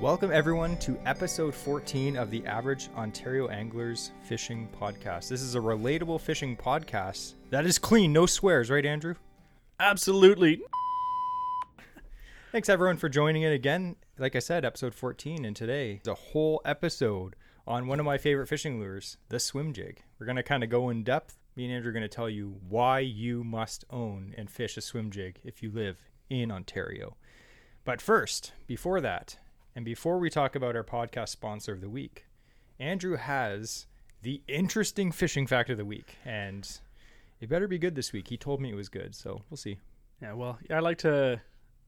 Welcome, everyone, to episode 14 of the Average Ontario Anglers Fishing Podcast. This is a relatable fishing podcast that is clean, no swears, right, Andrew? Absolutely. Thanks, everyone, for joining in again. Like I said, episode 14, and today is a whole episode on one of my favorite fishing lures, the swim jig. We're going to kind of go in depth. Me and Andrew are going to tell you why you must own and fish a swim jig if you live in Ontario. But first, before that, and before we talk about our podcast sponsor of the week, Andrew has the interesting fishing fact of the week. And it better be good this week. He told me it was good, so we'll see. Yeah, well, I like to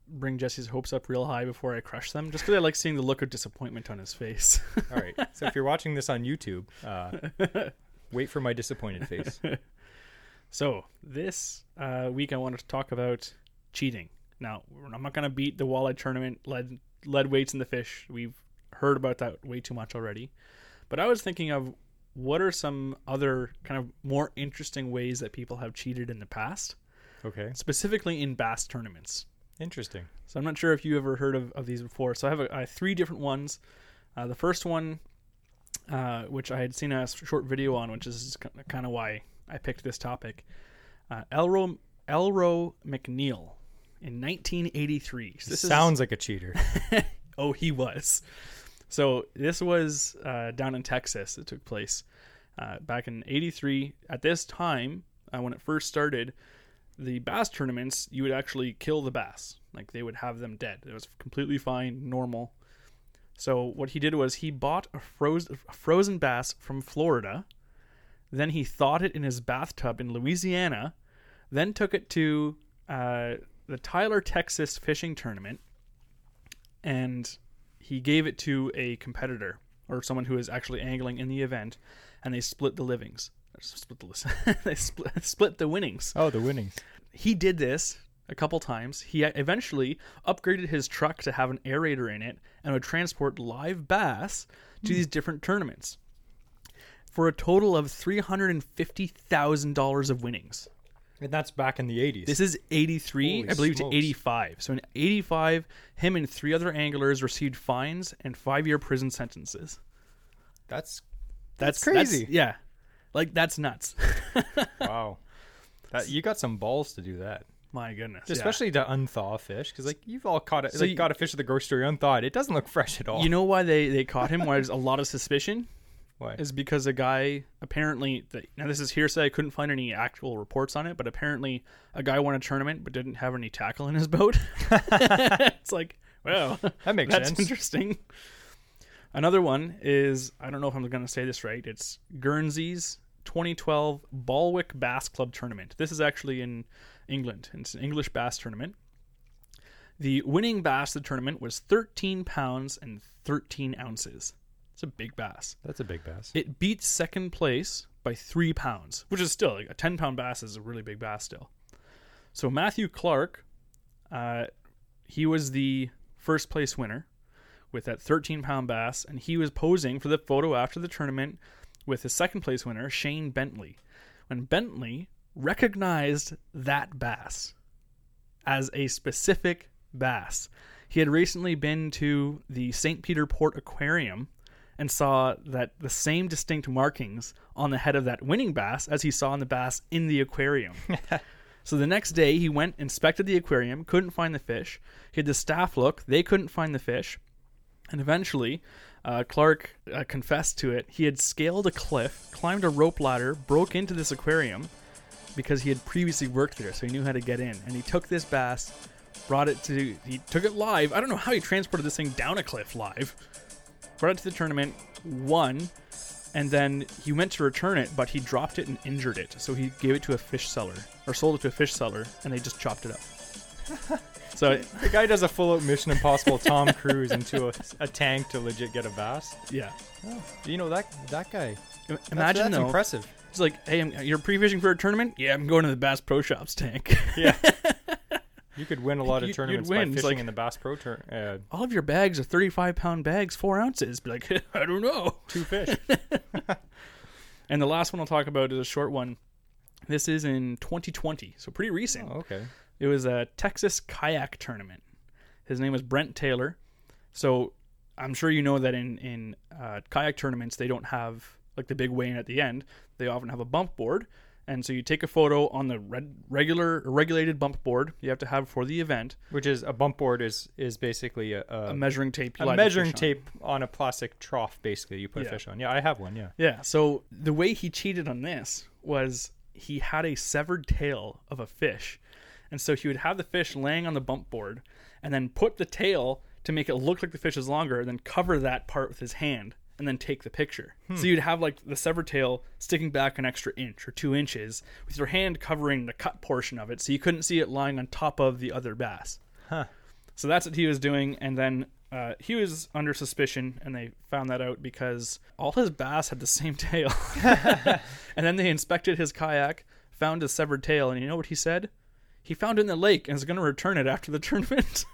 bring Jesse's hopes up real high before I crush them, just because I like seeing the look of disappointment on his face. All right. So if you're watching this on YouTube, uh, wait for my disappointed face. so this uh, week, I wanted to talk about cheating. Now, I'm not going to beat the walleye tournament lead lead weights in the fish. We've heard about that way too much already. But I was thinking of what are some other kind of more interesting ways that people have cheated in the past, Okay. specifically in bass tournaments. Interesting. So I'm not sure if you ever heard of, of these before. So I have, a, I have three different ones. Uh, the first one, uh, which I had seen a short video on, which is kind of why I picked this topic. Uh, Elro Elro McNeil in 1983. So This sounds like a cheater. oh he was. So this was uh, down in Texas. It took place uh, back in '83. At this time, uh, when it first started, the bass tournaments you would actually kill the bass, like they would have them dead. It was completely fine, normal. So what he did was he bought a, froze, a frozen bass from Florida, then he thawed it in his bathtub in Louisiana, then took it to uh, the Tyler, Texas fishing tournament, and he gave it to a competitor or someone who is actually angling in the event, and they split the livings. Split the they split, split the winnings. Oh, the winnings. He did this a couple times. He eventually upgraded his truck to have an aerator in it and would transport live bass to hmm. these different tournaments for a total of three hundred and fifty thousand dollars of winnings. And that's back in the 80s. This is 83, Holy I believe, smokes. to 85. So in 85, him and three other anglers received fines and five year prison sentences. that's That's, crazy. yeah. Like, that's nuts. wow. That, you got some balls to do that. My goodness. yeah. Especially to unthaw a fish, because like you've all caught it. So like you- got a fish at the grocery store unthawed. It doesn't look fresh at all. You know why they, they caught him? Why there's a lot of suspicion? Why? Is because a guy apparently, now this is hearsay, I couldn't find any actual reports on it, but apparently a guy won a tournament but didn't have any tackle in his boat. it's like, well, That makes That's sense. interesting. Another one is I don't know if I'm going to say this right. It's Guernsey's 2012 Balwick Bass Club Tournament. This is actually in England. It's an English bass tournament. The winning bass of the tournament was 13 pounds and 13 ounces. It's a big bass. That's a big bass. It beats second place by three pounds, which is still like a 10 pound bass is a really big bass still. So Matthew Clark, uh, he was the first place winner with that 13 pound bass, and he was posing for the photo after the tournament with his second place winner, Shane Bentley. When Bentley recognized that bass as a specific bass, he had recently been to the St. Peter Port Aquarium and saw that the same distinct markings on the head of that winning bass as he saw on the bass in the aquarium. so the next day he went, inspected the aquarium, couldn't find the fish. He had the staff look, they couldn't find the fish. And eventually, uh, Clark uh, confessed to it. He had scaled a cliff, climbed a rope ladder, broke into this aquarium because he had previously worked there, so he knew how to get in. And he took this bass, brought it to, he took it live. I don't know how he transported this thing down a cliff live. Brought it to the tournament, won, and then he went to return it, but he dropped it and injured it. So he gave it to a fish seller, or sold it to a fish seller, and they just chopped it up. so The guy does a full out Mission Impossible Tom Cruise into a, a tank to legit get a bass. yeah, oh. You know that that guy. I- That's- imagine that's though. impressive. It's like, hey, I'm, you're pre-fishing for a tournament? Yeah, I'm going to the Bass Pro Shops tank. Yeah. You could win a lot of tournaments by fishing like- in the Bass Pro Tour. Uh, All of your bags are 35 pound bags, four ounces. Be like, I don't know. two fish. And the last one I'll talk about is a short one. This is in 2020, so pretty recent. oh, okay. It was a Texas kayak tournament. His name was Brent Taylor. So I'm sure you know that in in uh, kayak tournaments they don't have like the big weigh in at the end. They often have a bump board, and so you take a photo on the red, regular regulated bump board you have to have for the event. Which is a bump board is is basically a, a, A measuring tape. you a measuring fish on. tape on a plastic trough. Basically, you put Yeah. a fish on. Yeah, I have one. Yeah. Yeah. So the way he cheated on this was he had a severed tail of a fish. And so he would have the fish laying on the bump board and then put the tail to make it look like the fish is longer and then cover that part with his hand and then take the picture. So you'd have like the severed tail sticking back an extra inch or two inches with your hand covering the cut portion of it so you couldn't see it lying on top of the other bass. Huh. So that's what he was doing, and then uh, he was under suspicion, and they found that out because all his bass had the same tail. and then they inspected his kayak, found his severed tail, and you know what he said? He found it in the lake and is going to return it after the tournament.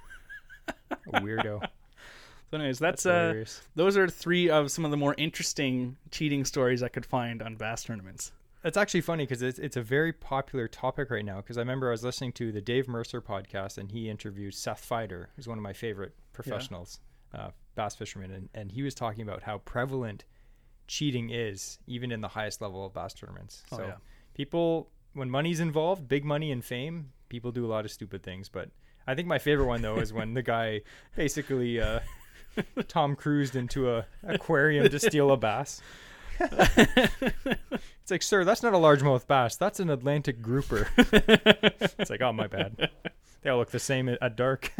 Weirdo. So, anyways, that's, That's uh, those are three of some of the more interesting cheating stories I could find on bass tournaments. It's actually funny because it's, it's a very popular topic right now. Because I remember I was listening to the Dave Mercer podcast and he interviewed Seth Feider, who's one of my favorite professionals, uh, bass fishermen, and, and he was talking about how prevalent cheating is even in the highest level of bass tournaments. Oh, so yeah. people, when money's involved, big money and fame, people do a lot of stupid things. But I think my favorite one though is when the guy basically uh, Tom cruised into a aquarium to steal a bass. It's like, sir, that's not a largemouth bass. That's an Atlantic grouper. it's like, oh, my bad. They all look the same at, dark.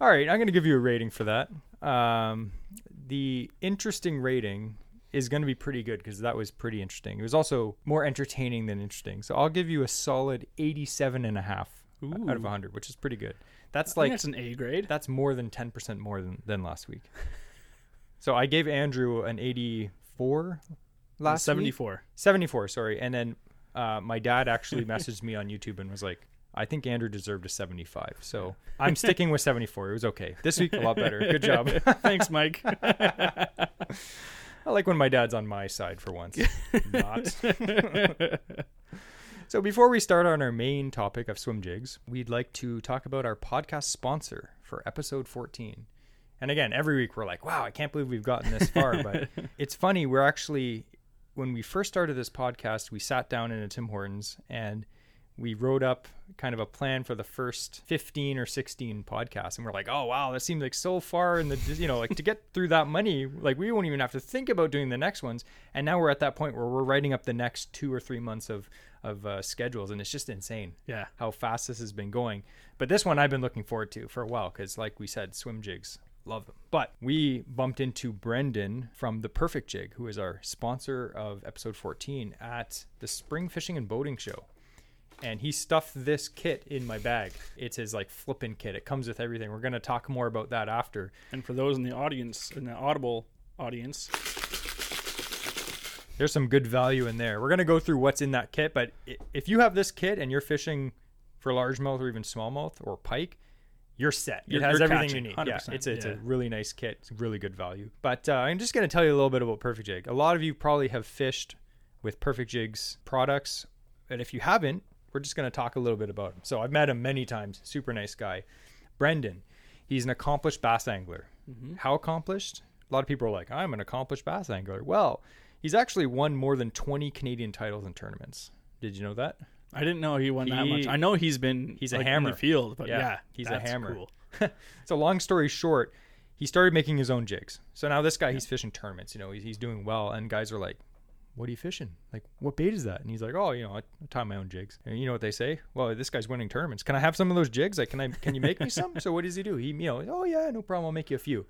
all right, I'm going to give you a rating for that. Um, the interesting rating is going to be pretty good because that was pretty interesting. It was also more entertaining than interesting. So I'll give you a solid 87 and a half out of 100, which is pretty good. That's Like that's an A grade. that's more than 10% more than, than last week. So I gave Andrew an 84 last week. 74. 74, sorry. And then uh, my dad actually messaged me on YouTube and was like, I think Andrew deserved a 75. So I'm sticking with 74. It was okay. This week, a lot better. Good job. Thanks, Mike. I like when my dad's on my side for once. Not. So before we start on our main topic of swim jigs, we'd like to talk about our podcast sponsor for episode 14. And again, every week we're like, wow, I can't believe we've gotten this far. But it's funny, we're actually, when we first started this podcast, we sat down in a Tim Hortons and we wrote up kind of a plan for the first 15 or 16 podcasts and we're like oh wow that seems like so far in the you know like to get through that money like we won't even have to think about doing the next ones and now we're at that point where we're writing up the next two or three months of of uh, schedules and it's just insane yeah. how fast this has been going but this one i've been looking forward to for a while because like we said swim jigs love them but we bumped into brendan from the perfect jig who is our sponsor of episode 14 at the spring fishing and boating show and he stuffed this kit in my bag. It's his like flippin' kit. It comes with everything. We're gonna talk more about that after. And for those in the audience, in the Audible audience, There's some good value in there. We're gonna go through what's in that kit, but if you have this kit and you're fishing for largemouth or even smallmouth or pike, you're set. You're- it has everything catching, you need. Yeah, 100%, it's a, it's a really nice kit. It's really good value. But uh, I'm just gonna tell you a little bit about Perfect Jig. A lot of you probably have fished with Perfect Jig's products, and if you haven't, we're just gonna talk a little bit about him. So I've met him many times. Super nice guy. Brendan, he's an accomplished bass angler. How accomplished? A lot of people are like, I'm an accomplished bass angler. Well, he's actually won more than 20 Canadian titles and tournaments. Did you know that? I didn't know he won that He- much. I know he's been he's a like, in hammer. the field, but Yeah, he's a that's hammer. Cool. so long story short, he started making his own jigs. So now this guy, he's fishing tournaments. You know, he's, he's doing well, and guys are like, "What are you fishing? Like, what bait is that?" And he's like, "Oh, you know, I tie my own jigs." And you know what they say? Well, this guy's winning tournaments. Can I have some of those jigs? Like, can I? Can you make me some? so what does he do? He, you know, oh yeah, no problem. I'll make you a few.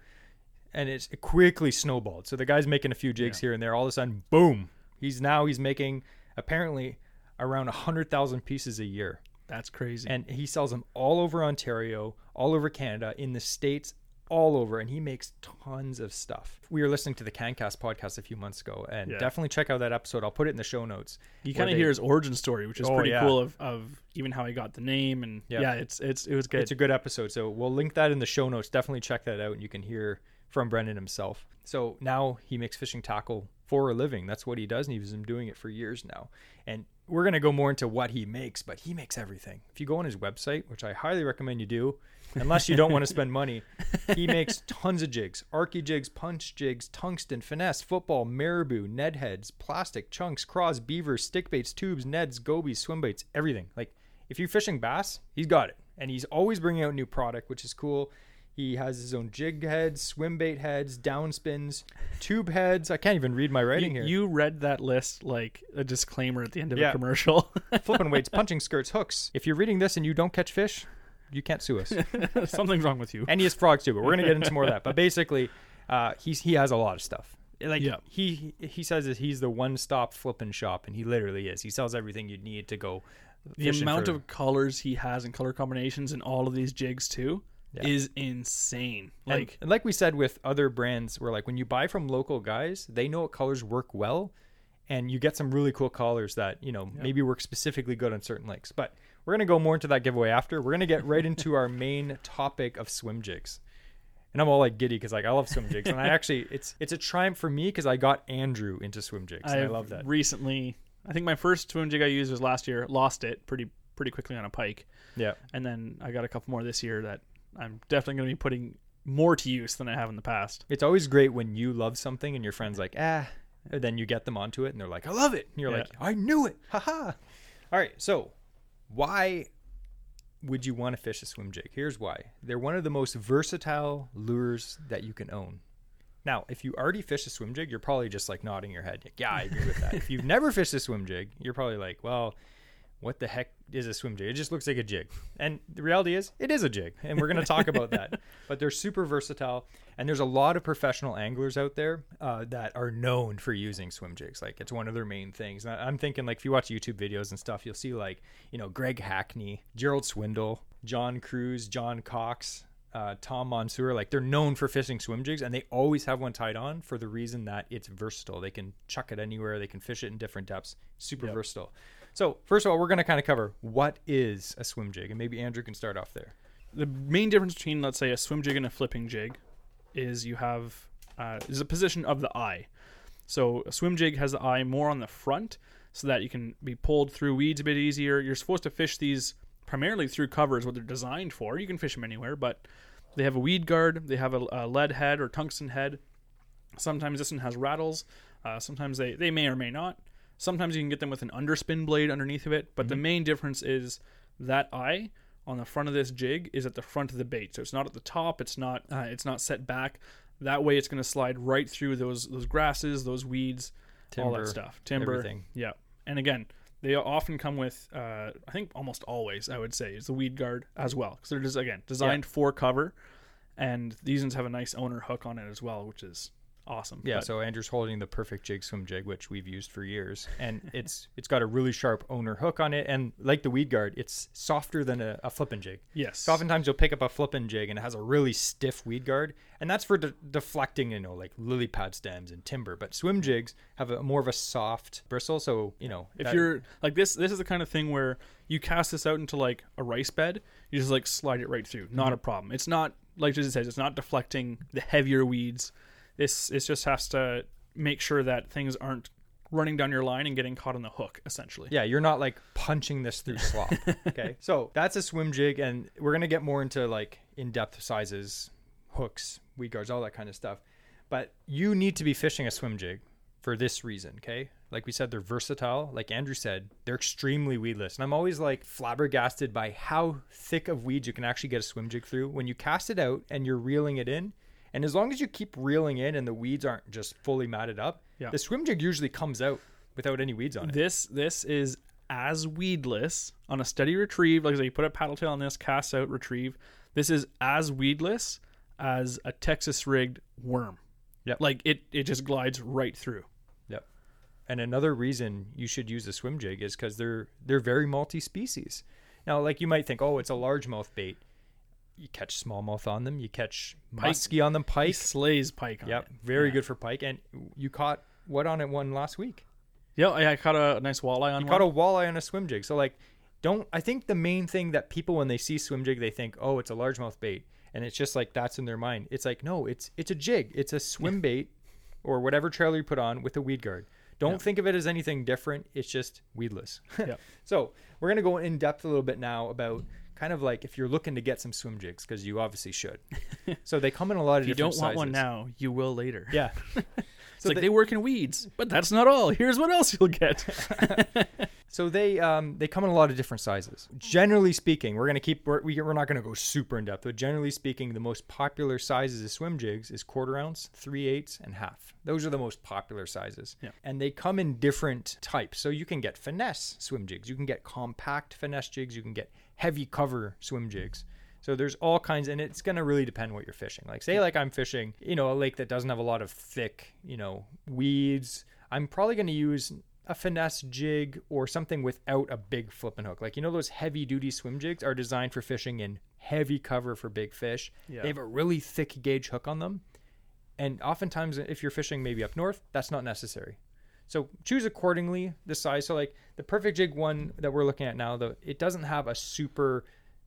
And it's it quickly snowballed. So the guy's making a few jigs here and there. All of a sudden, boom! He's now he's making apparently around a hundred thousand pieces a year That's crazy. and he sells them all over Ontario, all over Canada, in the states, all over, and he makes tons of stuff. We were listening to the CanCast podcast a few months ago, and Yeah. definitely check out that episode. I'll put it in the show notes. you kind of they- hear his origin story, which is Oh, pretty yeah. cool of, of even how he got the name and Yeah. yeah, it's it's it was good. It's a good episode, so we'll link that in the show notes. Definitely check that out, and you can hear from Brendan himself. So now he makes fishing tackle for a living. That's what he does, and he's been doing it for years now. And we're gonna go more into what he makes, but he makes everything. If you go on his website, which I highly recommend you do, unless you don't want to spend money, he makes tons of jigs, arky jigs, punch jigs, tungsten, finesse, football, marabou, Ned heads, plastic chunks, craws, beavers, stick baits, tubes, neds, gobies, swim baits, everything. Like if you're fishing bass, he's got it, and he's always bringing out new product, which is cool. He has his own jig heads, swim bait heads, downspins, tube heads. I can't even read my writing You, here. you read that list like a disclaimer at the end of Yeah. a commercial. Flipping weights, punching skirts, hooks. If you're reading this and you don't catch fish, you can't sue us. Something's wrong with you. and he has frogs too. But we're gonna get into more of that. But basically, uh, he's he has a lot of stuff. Like Yeah. he he says that he's the one stop flipping shop, and he literally is. He sells everything you need to go. the amount for- of colors he has and color combinations in all of these jigs too Yeah. is insane. Like and like we said with other brands, where like when you buy from local guys, they know what colors work well, and you get some really cool colors that you know maybe work specifically good on certain lakes. But we're gonna go more into that giveaway after. We're gonna get right into our main topic of swim jigs. And I'm all like giddy because like I love swim jigs, and I actually it's it's a triumph for me because I got Andrew into swim jigs, and I, love that. Recently, I think my first swim jig I used was last year. Lost it pretty pretty quickly on a pike, Yeah, and then I got a couple more this year that I'm definitely going to be putting more to use than I have in the past. it's always great when you love something and your friends like ah, and then you get them onto it and they're like I love it, and you're Yeah. like I knew it, haha. All right, so why would you want to fish a swim jig? Here's why: they're one of the most versatile lures that you can own. Now, if you already fish a swim jig, you're probably just like nodding your head. Like, yeah, I agree with that. if you've never fished a swim jig, you're probably like, well, what the heck is a swim jig? It just looks like a jig. And the reality is, it is a jig. And we're going to talk about that. But they're super versatile. And there's a lot of professional anglers out there uh, that are known for using swim jigs. Like, it's one of their main things. And I'm thinking, like, if you watch YouTube videos and stuff, you'll see, like, you know, Greg Hackney, Gerald Swindle, John Crews, John Cox, uh, Tom Monsoor, like they're known for fishing swim jigs, and they always have one tied on for the reason that it's versatile. They can chuck it anywhere, they can fish it in different depths. Super Yep. versatile. So first of all, we're going to kind of cover what is a swim jig, and maybe Andrew can start off there. The main difference between, let's say, a swim jig and a flipping jig is you have uh, is a position of the eye. So a swim jig has the eye more on the front, so that you can be pulled through weeds a bit easier. You're supposed to fish these primarily through covers, what they're designed for. You can fish them anywhere, but they have a weed guard. They have a, a lead head or tungsten head. Sometimes this one has rattles. Uh, sometimes they, they may or may not. Sometimes you can get them with an underspin blade underneath of it. But the main difference is that eye on the front of this jig is at the front of the bait. So it's not at the top. It's not uh, it's not set back. That way, it's going to slide right through those those grasses, those weeds, all that stuff. Timber, everything. yeah. And again, they often come with, uh, I think almost always, I would say, is the weed guard as well, because they're just again designed for cover, and these ones have a nice owner hook on it as well, which is awesome. Yeah, But- so Andrew's holding the perfect jig swim jig, which we've used for years, and it's it's got a really sharp owner hook on it, and like the weed guard, it's softer than a, a flipping jig. yes, So oftentimes you'll pick up a flipping jig and it has a really stiff weed guard, and that's for de- deflecting, you know, like lily pad stems and timber. But swim jigs have a more of a soft bristle, so you know if that- you're like this, this is the kind of thing where you cast this out into like a rice bed, you just like slide it right through. Not mm-hmm. a problem. It's not like Jesse says, it's not deflecting the heavier weeds. This it just has to make sure that things aren't running down your line and getting caught on the hook, essentially. yeah, you're not like punching this through slop. okay, so that's a swim jig, and we're gonna get more into like in-depth sizes, hooks, weed guards, all that kind of stuff. But you need to be fishing a swim jig for this reason, okay? Like we said, they're versatile. Like Andrew said, they're extremely weedless. And I'm always like flabbergasted by how thick of weeds you can actually get a swim jig through when you cast it out and you're reeling it in. And as long as you keep reeling in and the weeds aren't just fully matted up, Yeah. the swim jig usually comes out without any weeds on it. This this is as weedless on a steady retrieve. Like I say, you put a paddle tail on this, cast out, retrieve. This is as weedless as a Texas rigged worm. Yep. Like it it just glides right through. Yep. And another reason you should use a swim jig is because they're they're very multi-species. Now, like you might think, oh, it's a largemouth bait. You catch smallmouth on them. You catch Pike. muskie on them. He Pike. slays pike on Yep. it. Very Yeah. good for pike. And you caught what on it one last week? Yeah, I I caught a nice walleye on You one. caught a walleye on a swim jig. So like, don't. I think the main thing that people when they see swim jig, they think, oh, it's a largemouth bait, and it's just like that's in their mind. It's like no, it's it's a jig. It's a swim bait or whatever trailer you put on with a weed guard. Don't think of it as anything different. It's just weedless. Yeah. So we're gonna go in depth a little bit now about kind of like if you're looking to get some swim jigs because you obviously should. so they come in a lot of different sizes. If you don't want one now, you will later. Yeah. It's like they, work in weeds, but that's not all. Here's what else you'll get. So they um, they come in a lot of different sizes. Generally speaking, we're gonna keep we're, we're not gonna go super in depth, but generally speaking, the most popular sizes of swim jigs is quarter ounce, three eighths, and half. Those are the most popular sizes, Yeah. and they come in different types. So you can get finesse swim jigs, you can get compact finesse jigs, you can get heavy cover swim jigs. So there's all kinds, and it's gonna really depend what you're fishing. Like say, like I'm fishing, you know, a lake that doesn't have a lot of thick, you know, weeds. I'm probably gonna use a finesse jig or something without a big flipping hook. Like you know, those heavy duty swim jigs are designed for fishing in heavy cover for big fish. Yeah. They have a really thick gauge hook on them, and oftentimes if you're fishing maybe up north, that's not necessary. So choose accordingly the size. So like the perfect jig one that we're looking at now, though, it doesn't have a super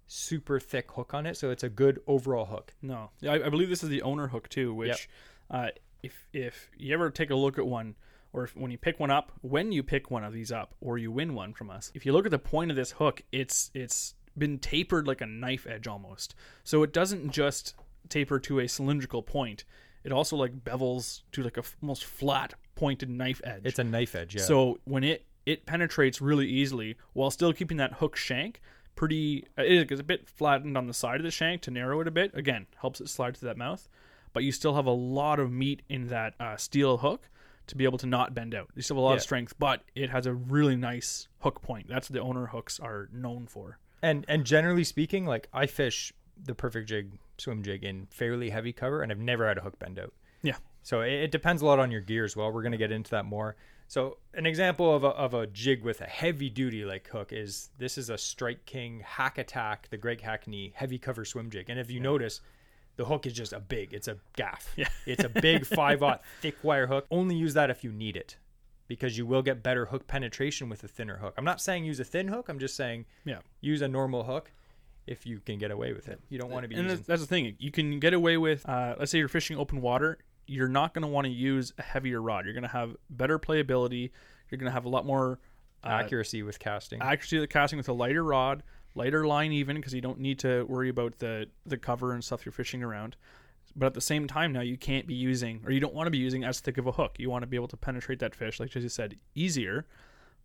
super thick hook on it, so it's a good overall hook. No, I, I believe this is the owner hook too. Which, uh, if if you ever take a look at one, or if, when you pick one up, when you pick one of these up, or you win one from us, if you look at the point of this hook, it's it's been tapered like a knife edge almost. So it doesn't just taper to a cylindrical point. It also like bevels to like a f- almost flat pointed knife edge. It's a knife edge, yeah. So when it it penetrates really easily while still keeping that hook shank pretty uh, it is a bit flattened on the side of the shank to narrow it a bit. Again, helps it slide through that mouth, but you still have a lot of meat in that uh, steel hook to be able to not bend out. You still have a lot Yeah. of strength, but it has a really nice hook point. That's what the owner hooks are known for. and and generally speaking, like I fish the perfect jig swim jig in fairly heavy cover, and I've never had a hook bend out. Yeah. So it, it depends a lot on your gear as well. We're gonna get into that more. So an example of a, of a jig with a heavy duty like hook is this is a Strike King Hack Attack, the Greg Hackney heavy cover swim jig. And if you notice, the hook is just a big, it's a gaff. Yeah. it's a big five aught thick wire hook. Only use that if you need it. Because you will get better hook penetration with a thinner hook. I'm not saying use a thin hook. I'm just saying Yeah. use a normal hook if you can get away with it. You don't want to be and using that's, that's the thing. You can get away with, uh, let's say you're fishing open water. You're not going to want to use a heavier rod. You're going to have better playability. You're going to have a lot more uh, accuracy with casting. accuracy the casting with a lighter rod, lighter line even because you don't need to worry about the the cover and stuff you're fishing around. But at the same time, now you can't be using, or you don't want to be using as thick of a hook. You want to be able to penetrate that fish, like Jesse said, easier.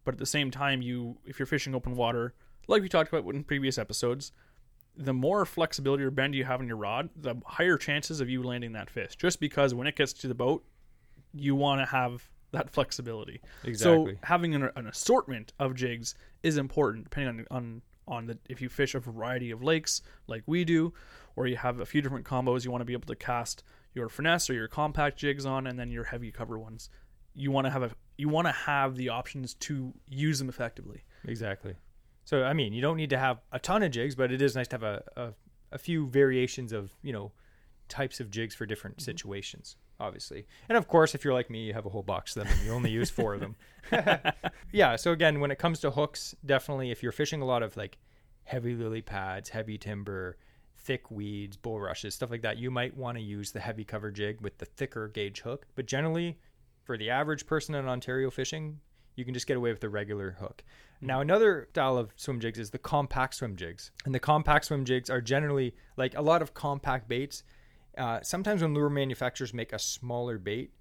But at the same time, you if you're fishing open water, like we talked about in previous episodes, the more flexibility or bend you have in your rod, the higher chances of you landing that fish. Just because when it gets to the boat, you want to have that flexibility. Exactly. So having an, an assortment of jigs is important, depending on on on the if you fish a variety of lakes like we do, or you have a few different combos. You want to be able to cast your finesse or your compact jigs on, and then your heavy cover ones. You want to have a you want to have the options to use them effectively. Exactly. So I mean, you don't need to have a ton of jigs, but it is nice to have a, a, a few variations of you know types of jigs for different Mm-hmm. situations, obviously. And of course, if you're like me, you have a whole box of them and you only use four of them. yeah. So again, when it comes to hooks, definitely if you're fishing a lot of like heavy lily pads, heavy timber, thick weeds, bulrushes, stuff like that, you might want to use the heavy cover jig with the thicker gauge hook. But generally, for the average person in Ontario fishing, you can just get away with the regular hook. Now, another style of swim jigs is the compact swim jigs. And the compact swim jigs are generally like a lot of compact baits. Uh, sometimes when lure manufacturers make a smaller bait,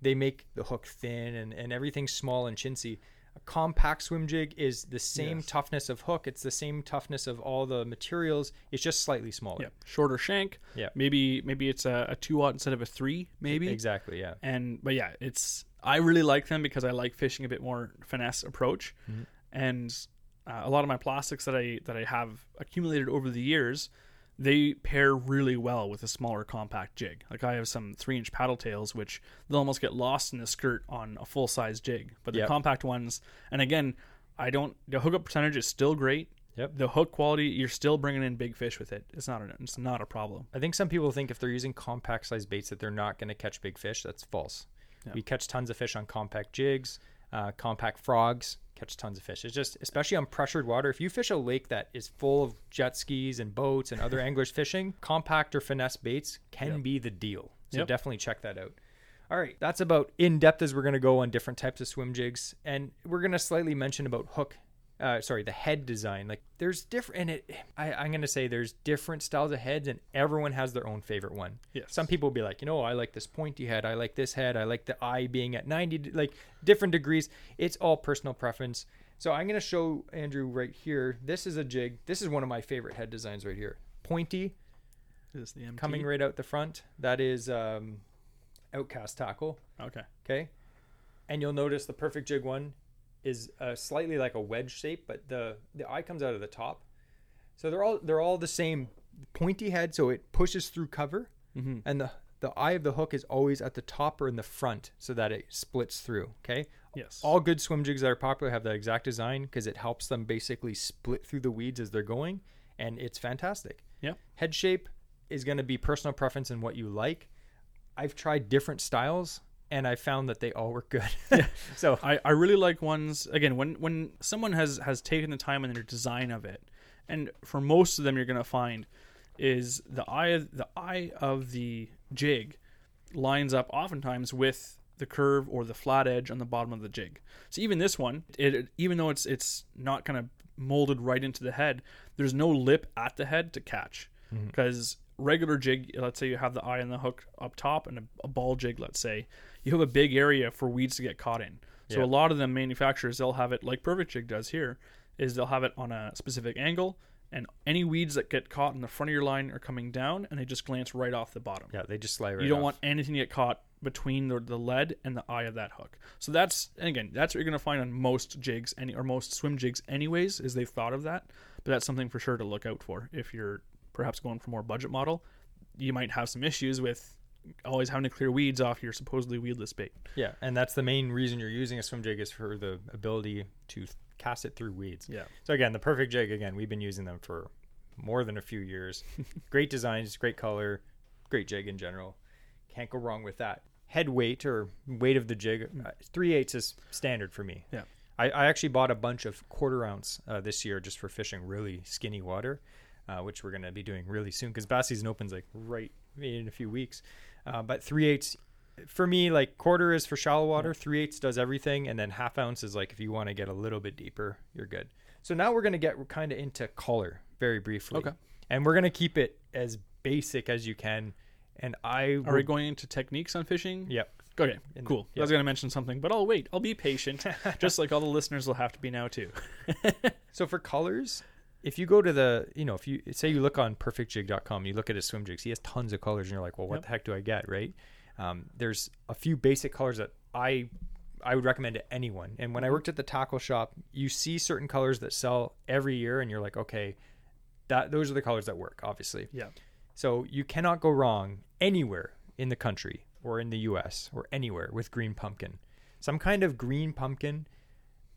they make the hook thin and, and everything small and chintzy. A compact swim jig is the same Yes. toughness of hook. It's the same toughness of all the materials. It's just slightly smaller. Shorter shank. Yeah. maybe maybe it's a, a two aught instead of a three. Maybe Exactly. Yeah. and but yeah it's i really like them because i like fishing a bit more finesse approach Mm-hmm. And uh, a lot of my plastics that i that i have accumulated over the years they pair really well with a smaller compact jig like i have some three inch paddle tails which they'll almost get lost in the skirt on a full size jig but the Yep. compact ones and again i don't the hookup percentage is still great Yep. the hook quality you're still bringing in big fish with it it's not a, it's not a problem I think some people think if they're using compact size baits that they're not going to catch big fish. That's false. Yeah. We catch tons of fish on compact jigs, uh, compact frogs, catch tons of fish. It's just, especially on pressured water, if you fish a lake that is full of jet skis and boats and other anglers fishing, compact or finesse baits can Yep. be the deal. So Yep. definitely check that out. All right, that's about in depth as we're going to go on different types of swim jigs, and we're going to slightly mention about hook. Uh, sorry, the head design. Like, there's different, and it. I, I'm going to say there's different styles of heads, and everyone has their own favorite one. Yes. Some people will be like, you know, I like this pointy head. I like this head. I like the eye being at 90, like different degrees. It's all personal preference. So I'm going to show Andrew right here. This is a jig. This is one of my favorite head designs right here. Pointy, This is the MT. coming right out the front. That is um, Outkast tackle. Okay. Okay. And you'll notice the perfect jig one is uh, slightly like a wedge shape, but the the eye comes out of the top. So they're all they're all the same pointy head, so it pushes through cover, Mhm. and the the eye of the hook is always at the top or in the front, so that it splits through. Okay. Yes. All good swim jigs that are popular have that exact design because it helps them basically split through the weeds as they're going, and it's fantastic. Yeah. Head shape is going to be personal preference and what you like. I've tried different styles and I found that they all work good. so I, I really like ones again when when someone has has taken the time in their design of it, and for most of them you're gonna find is the eye of, the eye of the jig lines up oftentimes with the curve or the flat edge on the bottom of the jig. So even this one, it even though it's it's not kind of molded right into the head, there's no lip at the head to catch mm-hmm. because regular jig, let's say you have the eye and the hook up top and a, a ball jig, let's say, you have a big area for weeds to get caught in. So Yeah. a lot of them manufacturers they'll have it like Perfect Jig does here, is they'll have it on a specific angle, and any weeds that get caught in the front of your line are coming down, and they just glance right off the bottom. yeah, they just slide right you don't off. want anything to get caught between the, the lead and the eye of that hook. So that's and again, that's what you're gonna find on most jigs, any or most swim jigs, anyways, is they've thought of that. But that's something for sure to look out for if you're perhaps going for more budget model. You might have some issues with always having to clear weeds off your supposedly weedless bait. Yeah, and that's the main reason you're using a swim jig is for the ability to cast it through weeds. Yeah. So again, the perfect jig again, we've been using them for more than a few years. great designs, great color, great jig in general. Can't go wrong with that. Head weight or weight of the jig, uh, three eighths is standard for me. Yeah. I, I actually bought a bunch of quarter ounce uh, this year just for fishing really skinny water, uh, which we're going to be doing really soon because bass season opens like right in a few weeks. Uh, but three eighths for me, like quarter is for shallow water, three eighths does everything, and then half ounce is like if you want to get a little bit deeper, you're good. So now we're going to get kind of into color very briefly. Okay. And we're going to keep it as basic as you can. And I Are we going into techniques on fishing? Yep. Okay, In- cool. I was going to mention something, but I'll wait. I'll be patient, just like all the listeners will have to be now too. So for colors, if you go to the, you know, if you say you look on perfectjig.com, you look at his swim jigs, he has tons of colors, and you're like, well, what Yep. the heck do I get, right? Um, there's a few basic colors that I I would recommend to anyone. And when I worked at the tackle shop, you see certain colors that sell every year, and you're like, okay, that those are the colors that work, obviously. Yeah. So you cannot go wrong anywhere in the country or in the US or anywhere with green pumpkin. Some kind of green pumpkin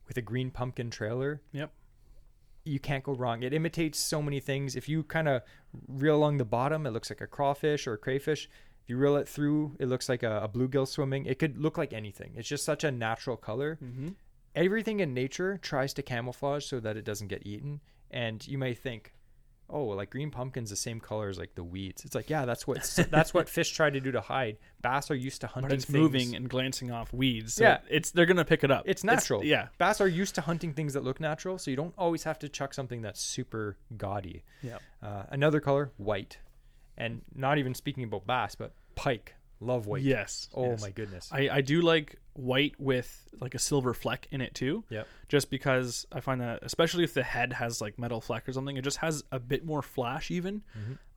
with a green pumpkin trailer. Yep. You can't go wrong. It imitates so many things. If you kind of reel along the bottom, it looks like a crawfish or a crayfish. If you reel it through, it looks like a, a bluegill swimming. It could look like anything. It's just such a natural color. Mm-hmm. Everything in nature tries to camouflage so that it doesn't get eaten. And you may think, oh, like green pumpkin's the same color as like the weeds. It's like, yeah, that's what that's what fish try to do to hide. Bass are used to hunting. But it's things- moving and glancing off weeds. So Yeah. it's they're gonna pick it up. It's natural. yeah, Bass are used to hunting things that look natural, so you don't always have to chuck something that's super gaudy. yeah. Uh, another color, white, and not even speaking about bass, but pike love white. Yes. Oh yes. my goodness. I, I do like white with like a silver fleck in it too. Yeah. Just because I find that, especially if the head has like metal fleck or something, it just has a bit more flash even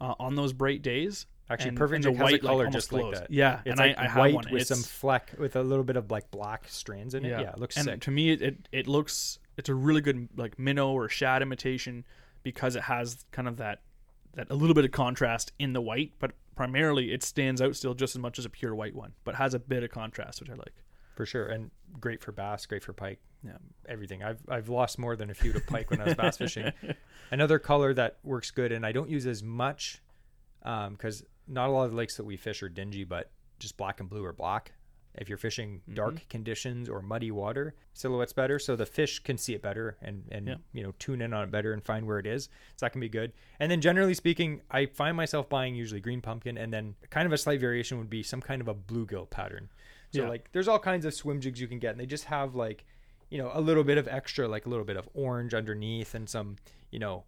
uh, on those bright days. Mm-hmm. Actually, And- Perfect and the Jig has a white, like, color almost just like that. Yeah, It's and like I, I have white one. with It's- some fleck with a little bit of like black strands in it. Yeah, it looks and sick. to me, it it looks it's a really good like minnow or shad imitation because it has kind of that that a little bit of contrast in the white, but primarily it stands out still just as much as a pure white one, but has a bit of contrast, which I like. For sure, and great for bass, great for pike. Yeah. everything. I've I've lost more than a few to pike when I was bass fishing. Another color that works good, and I don't use as much um, because not a lot of the lakes that we fish are dingy, but just black and blue or black. If you're fishing mm-hmm. dark conditions or muddy water, silhouette's better, so the fish can see it better and and Yeah. you know tune in on it better and find where it is. So that can be good. And then generally speaking, I find myself buying usually green pumpkin, and then kind of a slight variation would be some kind of a bluegill pattern. So Yeah. like there's all kinds of swim jigs you can get and they just have like, you know, a little bit of extra like a little bit of orange underneath and some, you know,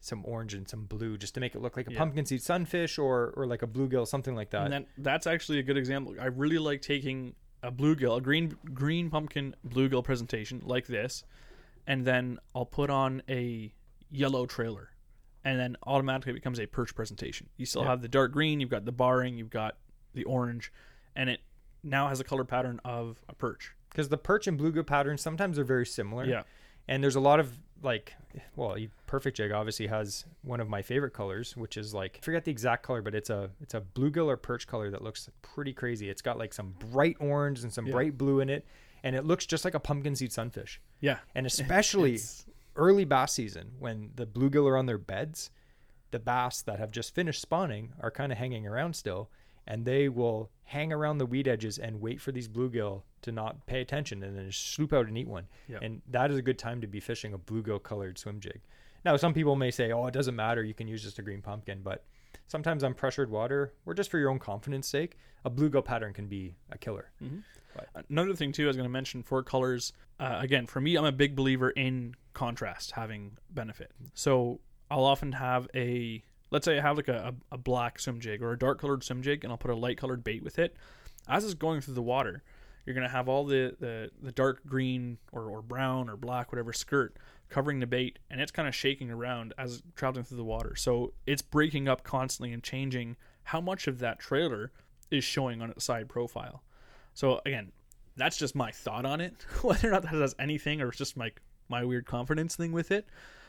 some orange and some blue just to make it look like a Yeah. pumpkin seed sunfish or or like a bluegill something like that. and that that's actually a good example. I really like taking a bluegill, a green green pumpkin bluegill presentation like this, and then I'll put on a yellow trailer, and then automatically it becomes a perch presentation. You still Yeah. have the dark green, you've got the barring, you've got the orange, and it now has a color pattern of a perch. because the perch and bluegill patterns sometimes are very similar. Yeah, And there's a lot of like, well, Perfect Jig obviously has one of my favorite colors, which is like I forget the exact color, but it's a it's a bluegill or perch color that looks pretty crazy. It's got like some bright orange and some Yeah. bright blue in it, and it looks just like a pumpkin seed sunfish. yeah. And especially early bass season when the bluegill are on their beds, the bass that have just finished spawning are kind of hanging around still, and they will hang around the weed edges and wait for these bluegill to not pay attention and then just swoop out and eat one. Yep. And that is a good time to be fishing a bluegill colored swim jig. Now, some people may say, "Oh, it doesn't matter. You can use just a green pumpkin," but sometimes on pressured water, or just for your own confidence sake, a bluegill pattern can be a killer. Mm-hmm. Uh, another thing too, I was going to mention for colors. Uh, again, for me, I'm a big believer in contrast having benefit. Mm-hmm. So I'll often have a, let's say I have like a, a, black swim jig or a dark colored swim jig, and I'll put a light colored bait with it. As it's going through the water, you're to have all the, the, the dark green or, or brown or black, whatever skirt covering the bait, and it's kind of shaking around as it's traveling through the water. So it's breaking up constantly and changing how much of that trailer is showing on its side profile. So again, that's just my thought on it. Whether or not that has anything or it's just my my weird confidence thing with it.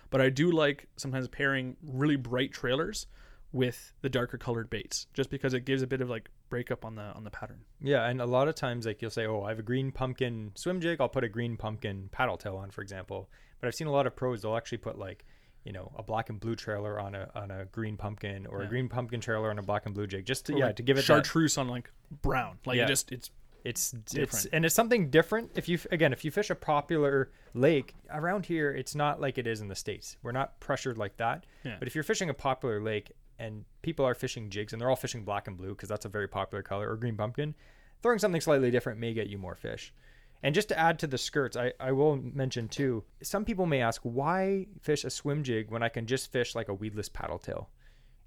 But I do like sometimes pairing really bright trailers with the darker colored baits, just because it gives a bit of like breakup on the on the pattern. Yeah, and a lot of times, like you'll say, "Oh, I have a green pumpkin swim jig. I'll put a green pumpkin paddle tail on, for example." But I've seen a lot of pros. They'll actually put like, you know, a black and blue trailer on a on a green pumpkin, or a green pumpkin trailer on a black and blue jig, just to, Or yeah like to give it that. chartreuse on like brown. Like Yeah. it just it's It's it's different. and it's something different. If you again, if you fish a popular lake around here, it's not like it is in the states. We're not pressured like that. Yeah. But if you're fishing a popular lake and people are fishing jigs and they're all fishing black and blue because that's a very popular color or green pumpkin, throwing something slightly different may get you more fish. And just to add to the skirts, I, I will mention too, some people may ask, why fish a swim jig when I can just fish like a weedless paddle tail?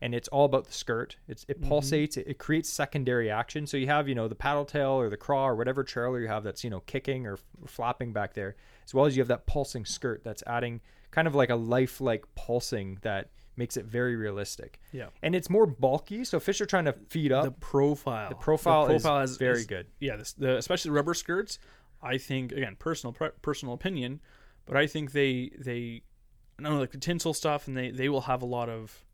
And it's all about the skirt. It's it mm-hmm. pulsates. It, it creates secondary action. So you have you know the paddle tail or the craw or whatever trailer you have that's you know kicking or f- flapping back there, as well as you have that pulsing skirt that's adding kind of like a lifelike pulsing that makes it very realistic. Yeah. and it's more bulky. So fish are trying to feed up. the profile. The profile is very good. Yeah, this, the, especially the rubber skirts. I think again, personal pre- personal opinion, but I think they they I don't know like the tinsel stuff, and they they will have a lot of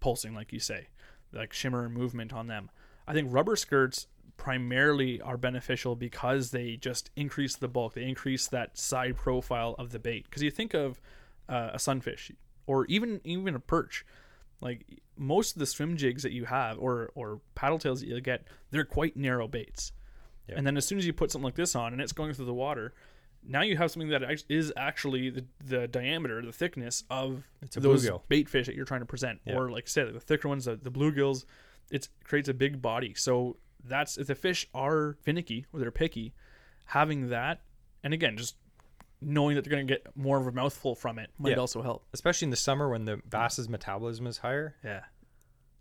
pulsing, like you say, like shimmer and movement on them. I think rubber skirts primarily are beneficial because they just increase the bulk, they increase that side profile of the bait. Because you think of uh, a sunfish or even even a perch, like most of the swim jigs that you have or or paddle tails that you get, they're quite narrow baits. Yeah. And then as soon as you put something like this on and it's going through the water, now you have something that is actually the, the diameter, the thickness of those bluegill. bait fish that you're trying to present. Yeah. Or like I said, the thicker ones, the, the bluegills, it creates a big body. So that's if the fish are finicky or they're picky, having that, and again, just knowing that they're going to get more of a mouthful from it might Yeah. also help. especially in the summer when the bass's metabolism is higher. Yeah.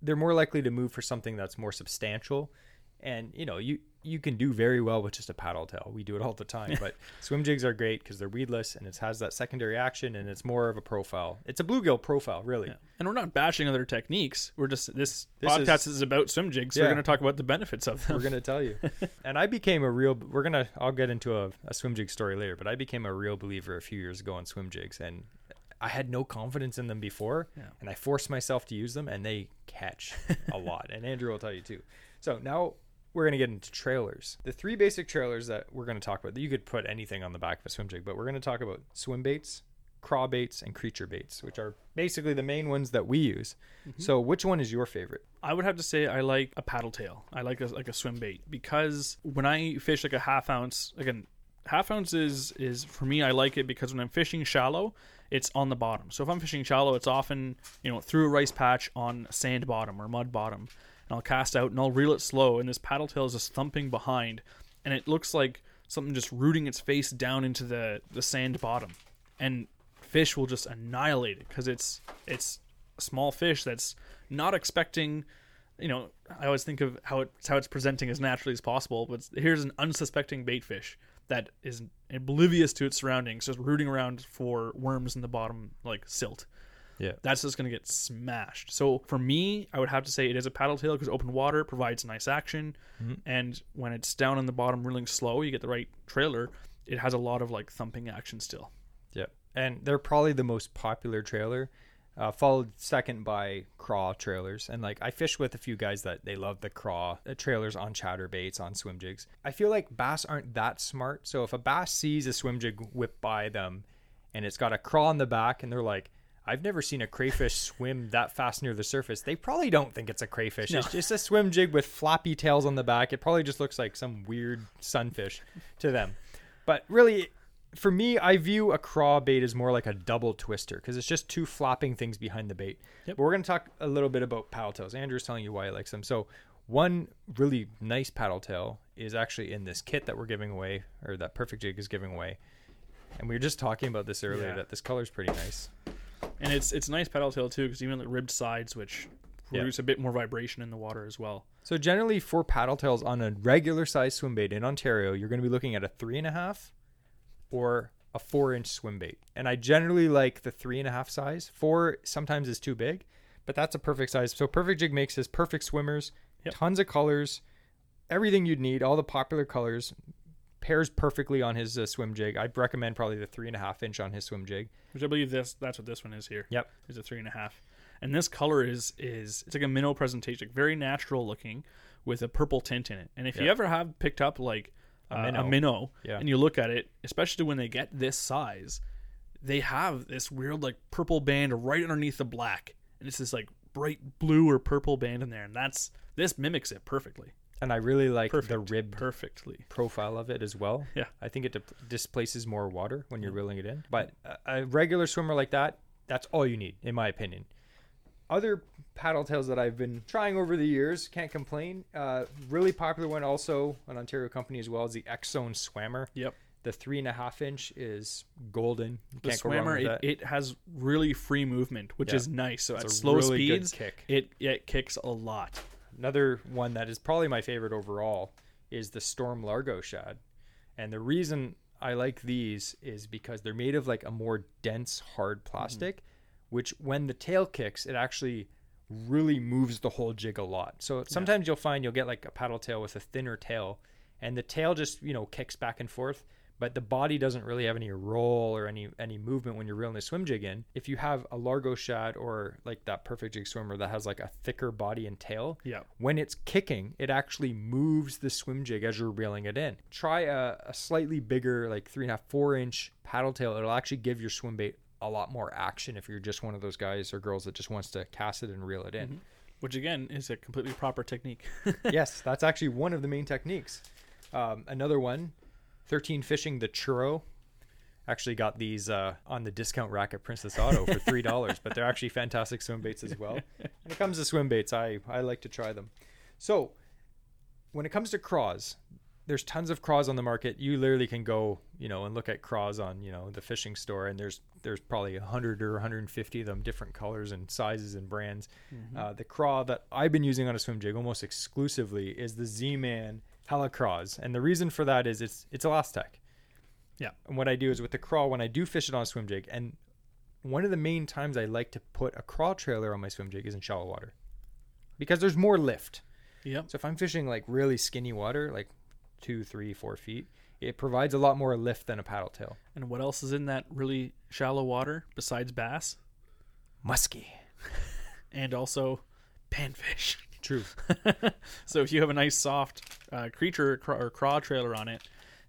they're more likely to move for something that's more substantial and you know you you can do very well with just a paddle tail we do it all the time but swim jigs are great because they're weedless and it has that secondary action and it's more of a profile it's a bluegill profile really Yeah. And we're not bashing other techniques. We're just this, This podcast is, about swim jigs. So Yeah. we're going to talk about the benefits of them. we're gonna tell you and i became a real we're gonna i'll get into a, a swim jig story later but i became a real believer a few years ago on swim jigs and i had no confidence in them before Yeah. and i forced myself to use them and they catch a lot and andrew will tell you too so now we're going to get into trailers the three basic trailers that we're going to talk about you could put anything on the back of a swim jig but we're going to talk about swim baits craw baits and creature baits which are basically the main ones that we use mm-hmm. so which one is your favorite I would have to say I like a paddle tail. I like a, like a swim bait because when I fish like a half ounce, again, half ounce is is for me. I like it because when I'm fishing shallow, it's on the bottom. So if I'm fishing shallow, it's often you know through a rice patch on sand bottom or mud bottom, and I'll cast out and I'll reel it slow, and this paddle tail is just thumping behind, and it looks like something just rooting its face down into the the sand bottom, and fish will just annihilate it because it's it's a small fish that's not expecting. You know, I always think of how it's how it's presenting as naturally as possible, but here's an unsuspecting bait fish that is oblivious to its surroundings, just rooting around for worms in the bottom like silt. Yeah. That's just going to get smashed. So for me, I would have to say it is a paddle tail because open water provides nice action, and when it's down on the bottom, reeling slow, you get the right trailer. It has a lot of like thumping action still. Yeah, and they're probably the most popular trailer, uh, followed second by craw trailers. And like I fish with a few guys that they love the craw uh, trailers on chatterbaits on swim jigs. I feel like bass aren't that smart, so if a bass sees a swim jig whip by them, and it's got a craw on the back, and they're like. I've never seen a crayfish swim that fast near the surface. They probably don't think it's a crayfish. No. It's just a swim jig with floppy tails on the back. It probably just looks like some weird sunfish to them. But really, for me, I view a craw bait as more like a double twister because it's just two flopping things behind the bait. Yep. But we're going to talk a little bit about paddle tails. Andrew's telling you why he likes them. So, one really nice paddle tail is actually in this kit that we're giving away, or that Perfect Jig is giving away. And we were just talking about this earlier Yeah. that this color is pretty nice. And it's it's a nice paddle tail too because even the ribbed sides, which Yeah. produce a bit more vibration in the water as well. So generally for paddle tails on a regular size swim bait in Ontario, you're going to be looking at a three and a half or a four inch swim bait. And I generally like the three and a half size. Four sometimes is too big, but that's a perfect size. So Perfect Jig makes this perfect swimmers, Yep. tons of colors, everything you'd need, all the popular colors. Pairs perfectly on his uh, swim jig. I'd recommend probably the three and a half inch on his swim jig. Which I believe this that's what this one is here. Yep. Is a three and a half. And this color is is it's like a minnow presentation, very natural looking, with a purple tint in it. And if you ever have picked up like A uh, minnow. a minnow, Yeah. and you look at it, especially when they get this size, they have this weird like purple band right underneath the black, and it's this like bright blue or purple band in there, and that's this mimics it perfectly, And I really like perfect, the rib perfectly. profile of it as well. Yeah. I think it dip- displaces more water when you're reeling it in. But a, a regular swimmer like that, that's all you need, in my opinion. Other paddle tails that I've been trying over the years, can't complain. Uh, really popular one, also an Ontario company as well, is the X Zone Swammer. Yep. The three and a half inch is golden. You The can't go wrong swammer, it, it has really free movement, which Yeah. is nice. So It's at a slow really speeds, kick. it it kicks a lot. Another one that is probably my favorite overall is the Storm Largo Shad. And the reason I like these is because they're made of like a more dense, hard mm-hmm. plastic, which when the tail kicks, it actually really moves the whole jig a lot. So sometimes you'll find you'll get like a paddle tail with a thinner tail, and the tail just, you know, kicks back and forth. But the body doesn't really have any roll or any any movement when you're reeling the swim jig in. If you have a Largo shad or like that perfect jig swimmer that has like a thicker body and tail, Yeah. when it's kicking, it actually moves the swim jig as you're reeling it in. Try a, a slightly bigger, like three and a half, four inch paddle tail. It'll actually give your swim bait a lot more action if you're just one of those guys or girls that just wants to cast it and reel it in. Which again is a completely proper technique. yes, that's actually one of the main techniques. Um, another one, 13 Fishing the Churro. Actually got these uh, on the discount rack at Princess Auto for three dollars, but they're actually fantastic swim baits as well. When it comes to swim baits, I I like to try them. So, when it comes to craws, there's tons of craws on the market. You literally can go, you know, and look at craws on, you know, the fishing store, and there's there's probably 100 or 150 of them, different colors and sizes and brands. Uh, the craw that I've been using on a swim jig almost exclusively is the Z-Man Hella Craws, and the reason for that is it's it's ElaZtech. Yeah. And what I do is with the craw, when I do fish it on a swim jig, and one of the main times I like to put a craw trailer on my swim jig is in shallow water, because there's more lift. yep. So if I'm fishing like really skinny water, like two, three, four feet, it provides a lot more lift than a paddle tail. And what else is in that really shallow water besides bass? Musky. And also panfish. True. so if you have a nice soft uh, creature or craw trailer on it,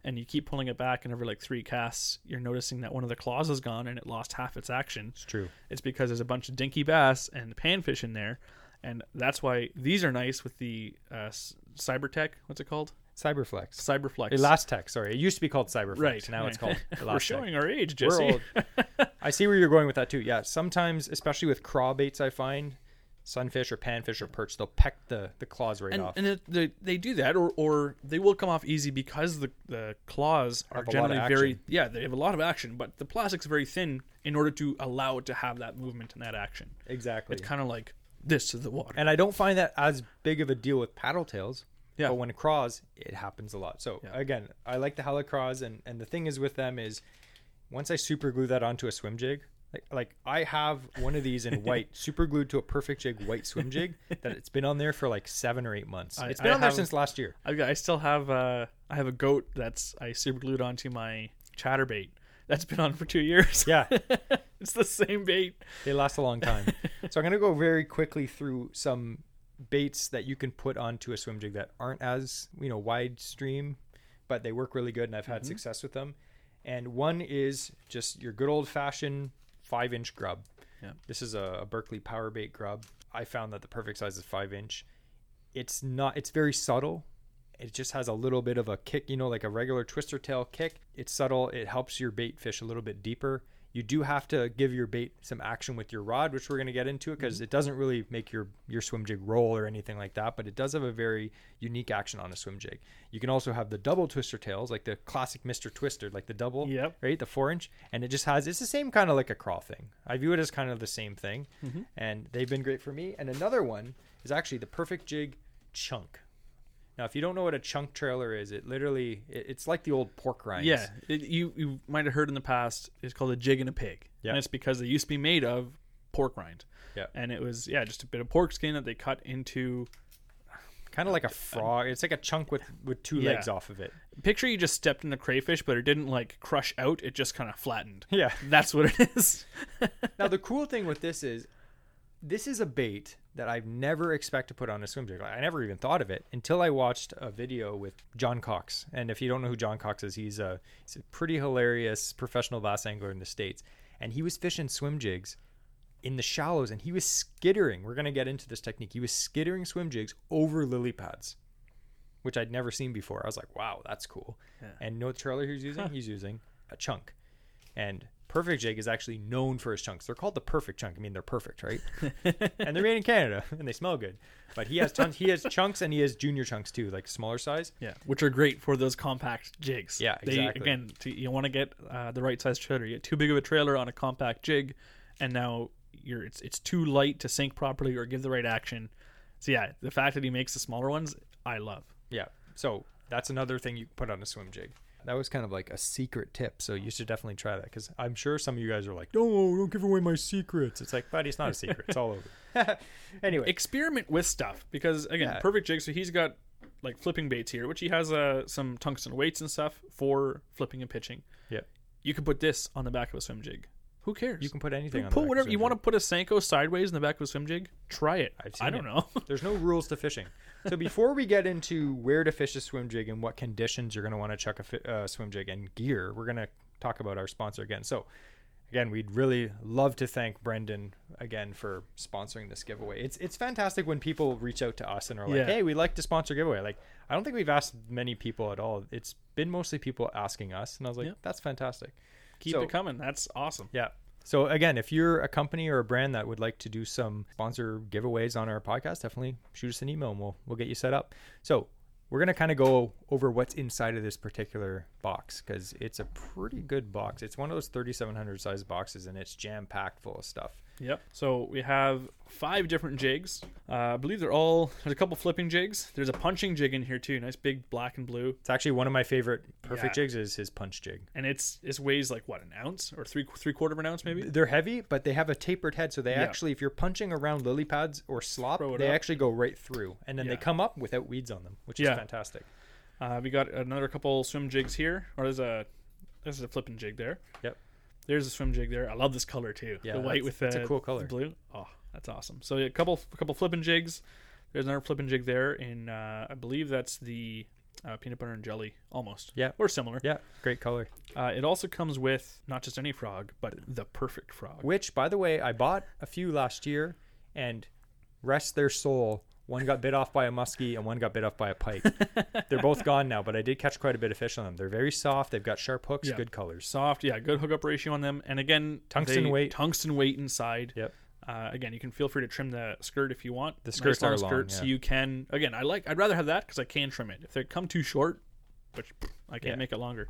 and you keep pulling it back, and every like three casts, you're noticing that one of the claws is gone and it lost half its action. It's true. It's because there's a bunch of dinky bass and panfish in there, and that's why these are nice with the uh, s- Cybertech. What's it called? Cyberflex. Cyberflex. ElaZtech, sorry. It used to be called Cyberflex. right. Now it's right. called We're showing our age, We're Jesse. old. I see where you're going with that too. Yeah, sometimes, especially with craw baits, I find sunfish or panfish or perch, they'll peck the, the claws right and, off. and it, they, they do that or, or they will come off easy because the, the claws are Have a lot of generally very yeah they have a lot of action but the plastic's very thin in order to allow it to have that movement and that action exactly. it's kind of like this to the water And I don't find that as big of a deal with paddle tails. Yeah. But when it craws, it happens a lot. So Yeah. again, I like the Hella Craws, and and the thing is with them is, once I super glue that onto a swim jig, like like I have one of these in white, super glued to a perfect jig white swim jig that it's been on there for like seven or eight months. I- It's been I on there have- since last year. I've got, I still have uh I have a goat that's I super glued onto my chatterbait that's been on for two years Yeah, it's the same bait they last a long time. so I'm gonna go very quickly through some baits that you can put onto a swim jig that aren't as you know wide stream, but they work really good, and I've had success with them. And one is just your good old fashioned five inch grub. Yeah. This is a, a Berkley power bait grub. I found that the perfect size is five inch. It's not. It's very subtle. It just has a little bit of a kick, you know, like a regular twister tail kick. It's subtle. It helps your bait fish a little bit deeper. You do have to give your bait some action with your rod, which we're going to get into because mm-hmm. it doesn't really make your your swim jig roll or anything like that, but it does have a very unique action on a swim jig. You can also have the double twister tails, like the classic Mr. Twister, like the double, Yep. right, the four inch, and it just has it's the same kind of like a crawl thing. I view it as kind of the same thing, mm-hmm. and they've been great for me. And another one is actually the perfect jig chunk. Now, if you don't know what a chunk trailer is, it literally it, it's like the old pork rinds. yeah it, you you might have heard in the past it's called a jig and a pig Yeah. and it's because they used to be made of pork rind Yeah. and it was yeah just a bit of pork skin that they cut into kind of like a frog. It's like a chunk with with two Yeah. legs off of it. picture you just stepped in a crayfish but it didn't like crush out it just kind of flattened Yeah. that's what it is now the cool thing with this is this is a bait that I've never expect to put on a swim jig. I never even thought of it until I watched a video with John Cox. And if you don't know who John Cox is, he's a he's a pretty hilarious professional bass angler in the states. And he was fishing swim jigs in the shallows, and he was skittering. We're gonna get into this technique. He was skittering swim jigs over lily pads, which I'd never seen before. I was like, wow, that's cool. Yeah. And no trailer he's using? He's using a chunk. And Perfect Jig is actually known for his chunks. They're called the perfect chunk. I mean, they're perfect, right? and they're made in Canada and they smell good. But he has tons. He has chunks and he has junior chunks too, like smaller size. yeah which are great for those compact jigs Yeah, they exactly. again to, you want to get uh, the right size trailer you get too big of a trailer on a compact jig and now you're it's it's too light to sink properly or give the right action so yeah the fact that he makes the smaller ones i love Yeah. So that's another thing you put on a swim jig. That was kind of like a secret tip. So you should definitely try that because I'm sure some of you guys are like, no, don't give away my secrets. It's like, buddy, it's not a secret. It's all over. anyway, experiment with stuff because again Yeah. perfect jig so he's got like flipping baits here which he has uh, some tungsten weights and stuff for flipping and pitching Yeah. you can put this on the back of a swim jig who cares you can put anything on the put back of a whatever you want to put a Senko sideways in the back of a swim jig try it I've seen i don't it. know There's no rules to fishing. So before we get into where to fish a swim jig and what conditions you're going to want to chuck a fi- uh, swim jig and gear, we're going to talk about our sponsor again. So again, we'd really love to thank Brendan again for sponsoring this giveaway. It's it's fantastic when people reach out to us and are like, Yeah. "Hey, we'd like to sponsor giveaway." Like, I don't think we've asked many people at all. It's been mostly people asking us, and I was like, Yeah. "That's fantastic." Keep So- it coming that's awesome Yeah. So again, if you're a company or a brand that would like to do some sponsor giveaways on our podcast, definitely shoot us an email and we'll we'll get you set up. So we're gonna kind of go over what's inside of this particular box because it's a pretty good box. It's one of those 3,700 size boxes and it's jam packed full of stuff. Yep. So we have five different jigs. Uh, I believe they're all. There's a couple flipping jigs. There's a punching jig in here too. Nice big black and blue, It's actually one of my favorite perfect Yeah. jigs is his punch jig. and it's it weighs like what an ounce or three three quarter of an ounce maybe. They're heavy, but they have a tapered head, so they Yeah. actually, if you're punching around lily pads or slop, they up. actually go right through, and then Yeah. they come up without weeds on them, which is fantastic. Uh, we got another couple swim jigs here. Or there's a this is a flipping jig there. Yep. There's a swim jig there. I love this color too. Yeah, the white with the it's a cool color. blue. Oh, that's awesome. So a couple a couple flipping jigs. There's another flipping jig there in uh, I believe that's the uh, peanut butter and jelly almost. Yeah. Or similar. Yeah, great color. Uh, it also comes with not just any frog, but the perfect frog. Which, by the way, I bought a few last year, and rest their soul, one got bit off by a muskie and one got bit off by a pike. They're both gone now, but I did catch quite a bit of fish on them. They're very soft. They've got sharp hooks, Yeah. good colors. Soft, yeah, good hookup ratio on them, and again, Tungsten they- weight. tungsten weight inside. Yep. Uh, again, you can feel free to trim the skirt if you want. The skirts long are long, skirt, so you can. Again, I like. I'd rather have that because I can trim it. If they come too short, which I can't Yeah. make it longer.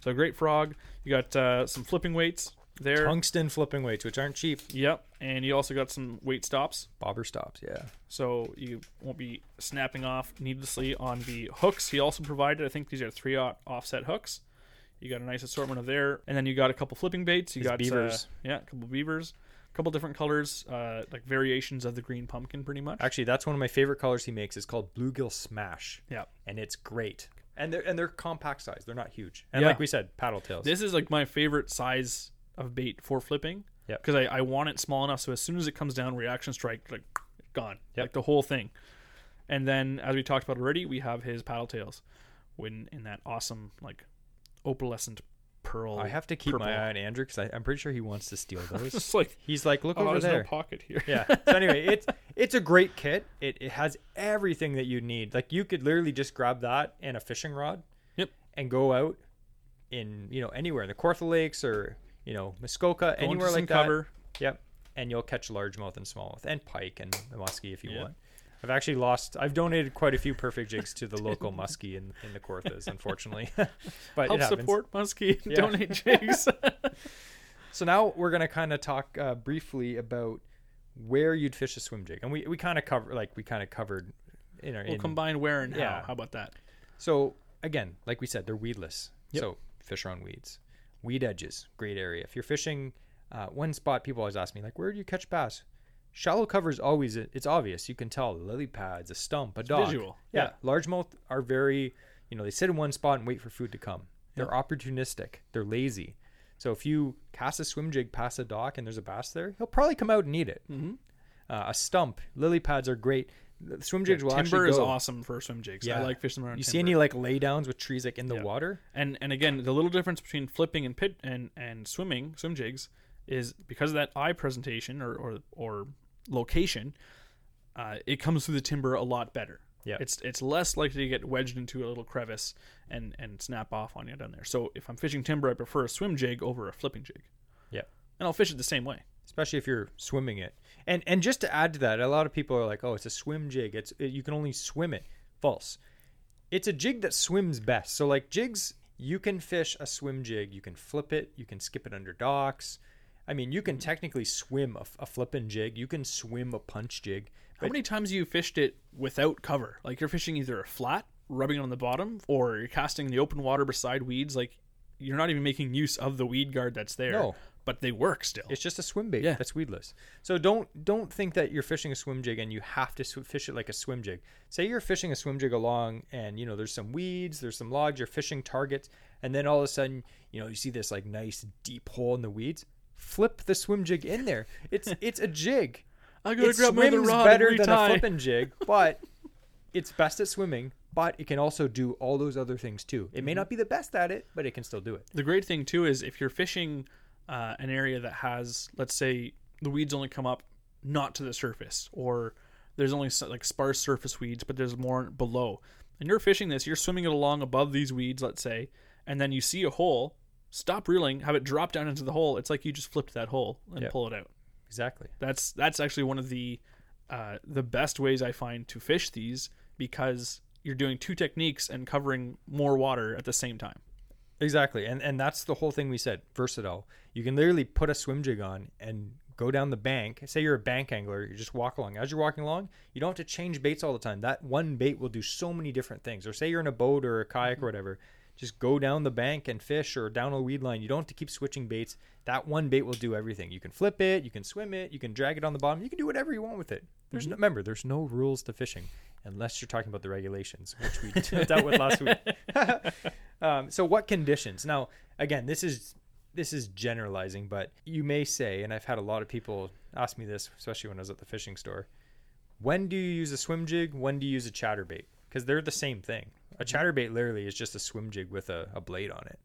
So great frog. You got uh, some flipping weights there. Tungsten flipping weights, which aren't cheap. Yep, and you also got some weight stops, Bobber stops, yeah. so you won't be snapping off needlessly on the hooks. He also provided. I think these are three offset hooks. You got a nice assortment of there, and then you got a couple flipping baits. You His got beavers. Uh, yeah, a couple beavers, a couple different colors, uh, like variations of the green pumpkin, pretty much. Actually, that's one of my favorite colors he makes. It's called Bluegill Smash. Yeah. And it's great. And they're and they're compact size. They're not huge. And Yeah. like we said, paddle tails. This is like my favorite size of bait for flipping. Yeah. Because I, I want it small enough so as soon as it comes down, reaction strike, like gone. Yep. Like the whole thing. And then as we talked about already, we have his paddle tails when in that awesome like opalescent pearl. I have to keep purple. my eye on Andrew because I'm pretty sure he wants to steal those. It's like He's like, look oh, over there's there. no pocket here. yeah. So anyway, it's it's a great kit. It it has everything that you need. Like you could literally just grab that and a fishing rod. Yep. And go out in you know anywhere in the Kawartha Lakes or you know Muskoka Go anywhere like that. cover. Yep. And you'll catch largemouth and smallmouth and pike and the muskie if you Yeah. want. I've actually lost. I've donated quite a few perfect jigs to the local muskie in, in the Kawarthas, unfortunately. but Help support Muskie. Yeah. Donate jigs. So now we're gonna kind of talk uh, briefly about where you'd fish a swim jig, and we, we kind of cover like we kind of covered in our. we'll in- combine where and Yeah. how. How about that? So again, like we said, they're weedless. Yep. So fish on weeds, weed edges, great area. If you're fishing, uh, one spot people always ask me like, where do you catch bass? Shallow cover is always it's obvious. You can tell lily pads, a stump, a dock. visual. Yeah. largemouth are very, you know, they sit in one spot and wait for food to come. They're opportunistic. They're lazy. So if you cast a swim jig past a dock and there's a bass there, he'll probably come out and eat it. Mhm. Uh, a stump, lily pads are great. The swim jigs will timber is go. awesome for swim jigs. Yeah. I like fishing around. You see any like laydowns with trees like in the Yeah. water? and and again the little difference between flipping and pit and and swimming swim jigs is because of that eye presentation or or, or location uh, it comes through the timber a lot better Yeah. it's it's less likely to get wedged into a little crevice and and snap off on you down there so if i'm fishing timber i prefer a swim jig over a flipping jig Yeah. and i'll fish it the same way especially if you're swimming it. And and just to add to that, a lot of people are like, "Oh, it's a swim jig. It's it, you can only swim it." False. It's a jig that swims best. So like jigs, you can fish a swim jig. You can flip it. You can skip it under docks. I mean, you can technically swim a, a flipping jig. You can swim a punch jig. how many times have you fished it without cover like you're fishing either a flat rubbing it on the bottom or you're casting in the open water beside weeds like you're not even making use of the weed guard that's there No. But they work still It's just a swim bait Yeah. that's weedless. So don't don't think that you're fishing a swim jig and you have to sw- fish it like a swim jig. Say you're fishing a swim jig along and you know there's some weeds, there's some logs, you're fishing targets, and then all of a sudden you know you see this like nice deep hole in the weeds. Flip the swim jig in there. It's it's a jig. I gotta It grab my swims rod better than a flipping jig, but it's best at swimming. But it can also do all those other things too. It may Mm-hmm. not be the best at it, but it can still do it. The great thing too is if you're fishing uh, an area that has, let's say, the weeds only come up not to the surface, or there's only like sparse surface weeds, but there's more below. And you're fishing this, you're swimming it along above these weeds, let's say, and then you see a hole. Stop reeling, have it drop down into the hole. It's like you just flipped that hole and Yeah. pull it out. Exactly. That's that's actually one of the uh, the best ways I find to fish these because you're doing two techniques and covering more water at the same time. Exactly. And and that's the whole thing we said. Versatile. You can literally put a swim jig on and go down the bank. Say you're a bank angler, you just walk along. As you're walking along, you don't have to change baits all the time. That one bait will do so many different things. Or say you're in a boat or a kayak or mm-hmm. whatever. Just go down the bank and fish or down a weed line. You don't have to keep switching baits. That one bait will do everything. You can flip it, you can swim it, you can drag it on the bottom. You can do whatever you want with it. There's no, remember, there's no rules to fishing unless you're talking about the regulations, which we dealt with last week. um, so what conditions? Now, again, this is this is generalizing, but you may say, and I've had a lot of people ask me this, especially when I was at the fishing store. When do you use a swim jig? When do you use a chatterbait? Because they're the same thing. A chatterbait literally is just a swim jig with a, a blade on it.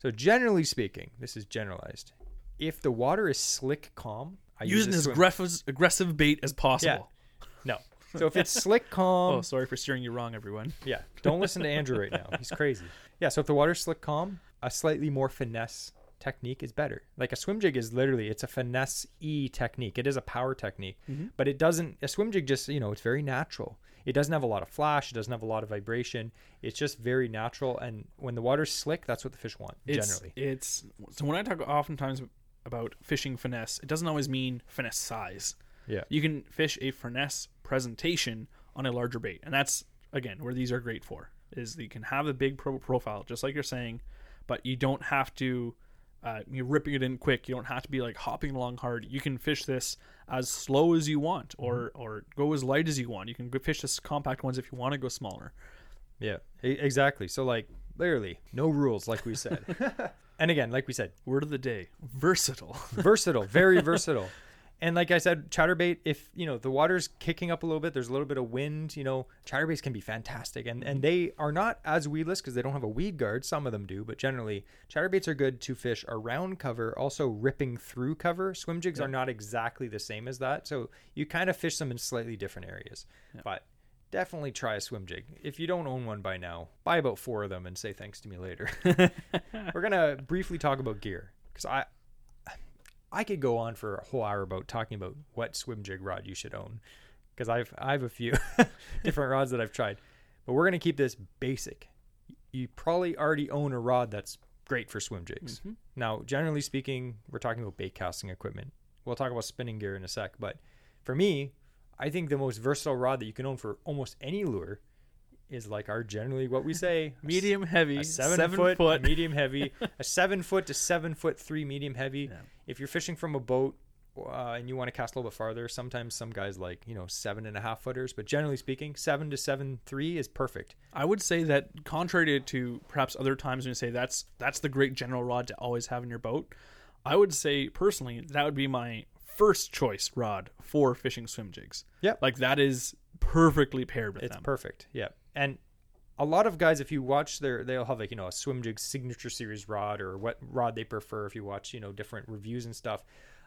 So generally speaking, this is generalized. If the water is slick, calm, I use Using a as swim- aggressive aggressive bait as possible. Yeah. no. So if it's slick, calm, Oh, sorry for steering you wrong, everyone. yeah. Don't listen to Andrew right now. He's crazy. Yeah. So if the water's slick calm, a slightly more finesse technique is better. Like a swim jig is literally it's a finesse e technique. It is a power technique, Mhm. but it doesn't. A swim jig just you know it's very natural. It doesn't have a lot of flash. It doesn't have a lot of vibration. It's just very natural. And when the water's slick, that's what the fish want It's, generally. it's so when I talk oftentimes about fishing finesse, it doesn't always mean finesse size. Yeah. You can fish a finesse presentation on a larger bait, and that's again where these are great for. Is that you can have a big pro- profile, just like you're saying, but you don't have to. Uh, you're ripping it in quick. You don't have to be like hopping along hard. You can fish this as slow as you want, or or go as light as you want. You can fish this compact ones if you want to go smaller. Yeah, exactly. So like literally no rules, like we said. and again, like we said, Word of the day: versatile. versatile, very versatile. And like I said, chatterbait, if you know the water's kicking up a little bit, there's a little bit of wind, you know, chatterbaits can be fantastic. And and mm-hmm. they are not as weedless because they don't have a weed guard. Some of them do, but generally chatterbaits are good to fish around cover, also ripping through cover. Swim jigs are not exactly the same as that. So you kind of fish them in slightly different areas. But definitely try a swim jig. If you don't own one by now, buy about four of them and say thanks to me later. We're gonna briefly talk about gear because I I could go on for a whole hour about talking about what swim jig rod you should own because I've I have a few different rods that I've tried, but we're gonna keep this basic. You probably already own a rod that's great for swim jigs. Mhm. Now, generally speaking, we're talking about bait casting equipment. We'll talk about spinning gear in a sec, but for me, I think the most versatile rod that you can own for almost any lure is like our generally what we say Medium heavy, a seven, seven, foot, foot. medium heavy, a seven foot to seven foot three medium heavy. Yeah. If you're fishing from a boat uh, and you want to cast a little bit farther, sometimes some guys like you know seven and a half footers, but generally speaking, seven to seven three is perfect. I would say that contrary to, to perhaps other times when you say that's that's the great general rod to always have in your boat, I would say personally that would be my first choice rod for fishing swim jigs. Yeah, Like that is perfectly paired with It's them. perfect. Yeah, and a lot of guys, if you watch their, they'll have like you know a swim jig signature series rod or what rod they prefer. If you watch you know different reviews and stuff,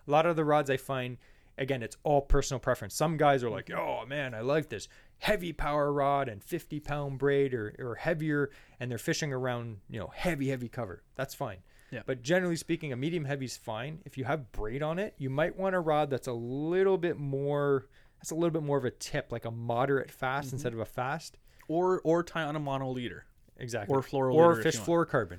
a lot of the rods I find, again, it's all personal preference. Some guys are like, mm-hmm. oh man, I like this heavy power rod and 50 pound braid or, or heavier, and they're fishing around you know heavy heavy cover. That's fine. Yeah. But generally speaking, a medium heavy is fine. If you have braid on it, you might want a rod that's a little bit more. That's a little bit more of a tip, like a moderate fast mm-hmm. instead of a fast. Or or tie on a mono leader. Exactly. Or fluoro or fish fluorocarbon.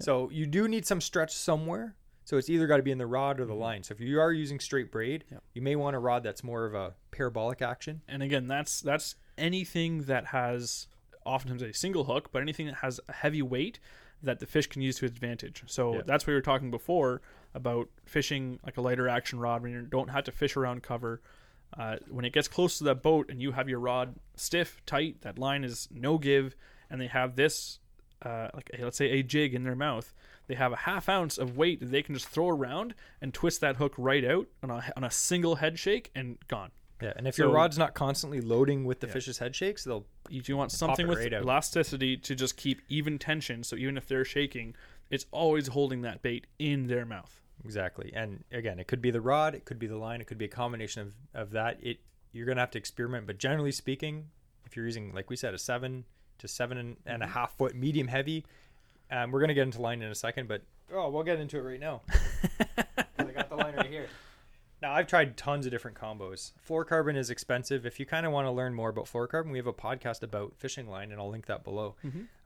So you do need some stretch somewhere. So it's either got to be in the rod or the mm-hmm. line. So if you are using straight braid, Yep. you may want a rod that's more of a parabolic action. And again, that's that's anything that has oftentimes a single hook, but anything that has a heavy weight that the fish can use to its advantage. So Yeah. that's what we were talking before about fishing like a lighter action rod when you don't have to fish around cover. Uh, when it gets close to that boat and you have your rod stiff, tight, that line is no give, and they have this, uh, like let's say a jig in their mouth, they have a half ounce of weight that they can just throw around and twist that hook right out on a, on a single head shake and gone. Yeah. And if your rod's not constantly loading with the Yeah. fish's head shakes, they'll if you want something with right out. elasticity to just keep even tension, so even if they're shaking, it's always holding that bait in their mouth. Exactly. And again, it could be the rod, it could be the line, it could be a combination of, of that. It you're gonna have to experiment. But generally speaking, if you're using, like we said, a seven to seven and, and a half foot medium heavy, um, we're gonna get into line in a second, but oh, we'll get into it right now. I got the line right here. Now I've tried tons of different combos. Fluorocarbon is expensive. If you kind of want to learn more about fluorocarbon, we have a podcast about fishing line, and I'll link that below.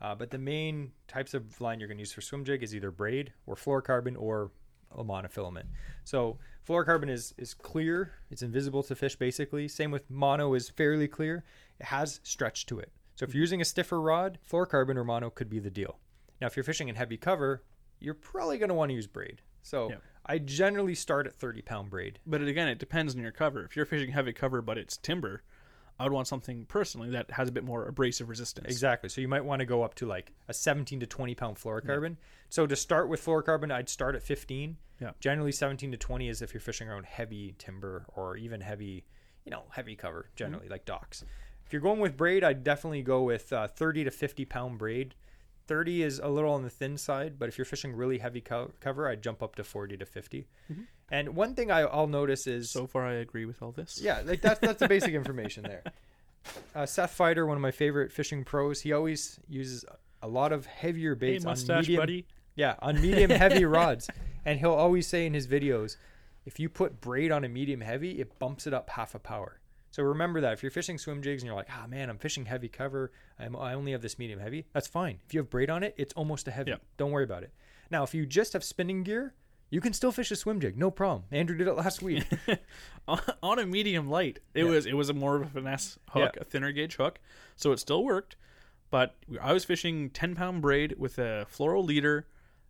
Uh, but the main types of line you're going to use for swim jig is either braid or fluorocarbon or a monofilament. So fluorocarbon is is clear. It's invisible to fish basically. Same with mono is fairly clear. It has stretch to it. So if you're using a stiffer rod, fluorocarbon or mono could be the deal. Now if you're fishing in heavy cover, you're probably going to want to use braid. So Yeah. I generally start at 30 pound braid. But it, again, it depends on your cover. If you're fishing heavy cover but it's timber, I would want something personally that has a bit more abrasive resistance. Exactly. So you might want to go up to like a 17 to 20 pound fluorocarbon. So to start with fluorocarbon, I'd start at 15. Yeah. Generally 17 to 20 is if you're fishing around heavy timber or even heavy, you know, heavy cover generally like docks. If you're going with braid, I'd definitely go with uh, 30 to 50 pound braid. 30 is a little on the thin side, but if you're fishing really heavy co- cover, I'd jump up to 40 to 50. And one thing I, I'll notice is So far, I agree with all this. yeah, like that's that's the basic information there. Uh, Seth Feider, one of my favorite fishing pros, he always uses a lot of heavier Hey, baits on medium. buddy. Yeah, on medium heavy rods. And he'll always say in his videos, if you put braid on a medium heavy, it bumps it up half a power. So remember that if you're fishing swim jigs and you're like, ah man, I'm fishing heavy cover, I'm, I only have this medium heavy, that's fine. If you have braid on it, it's almost a heavy. Yep. Don't worry about it. Now, if you just have spinning gear, you can still fish a swim jig, no problem. Andrew did it last week. on on a medium light. It Yeah. was it was a more of a finesse hook, Yeah. a thinner gauge hook, so it still worked. But I was fishing ten pound braid with a fluoro leader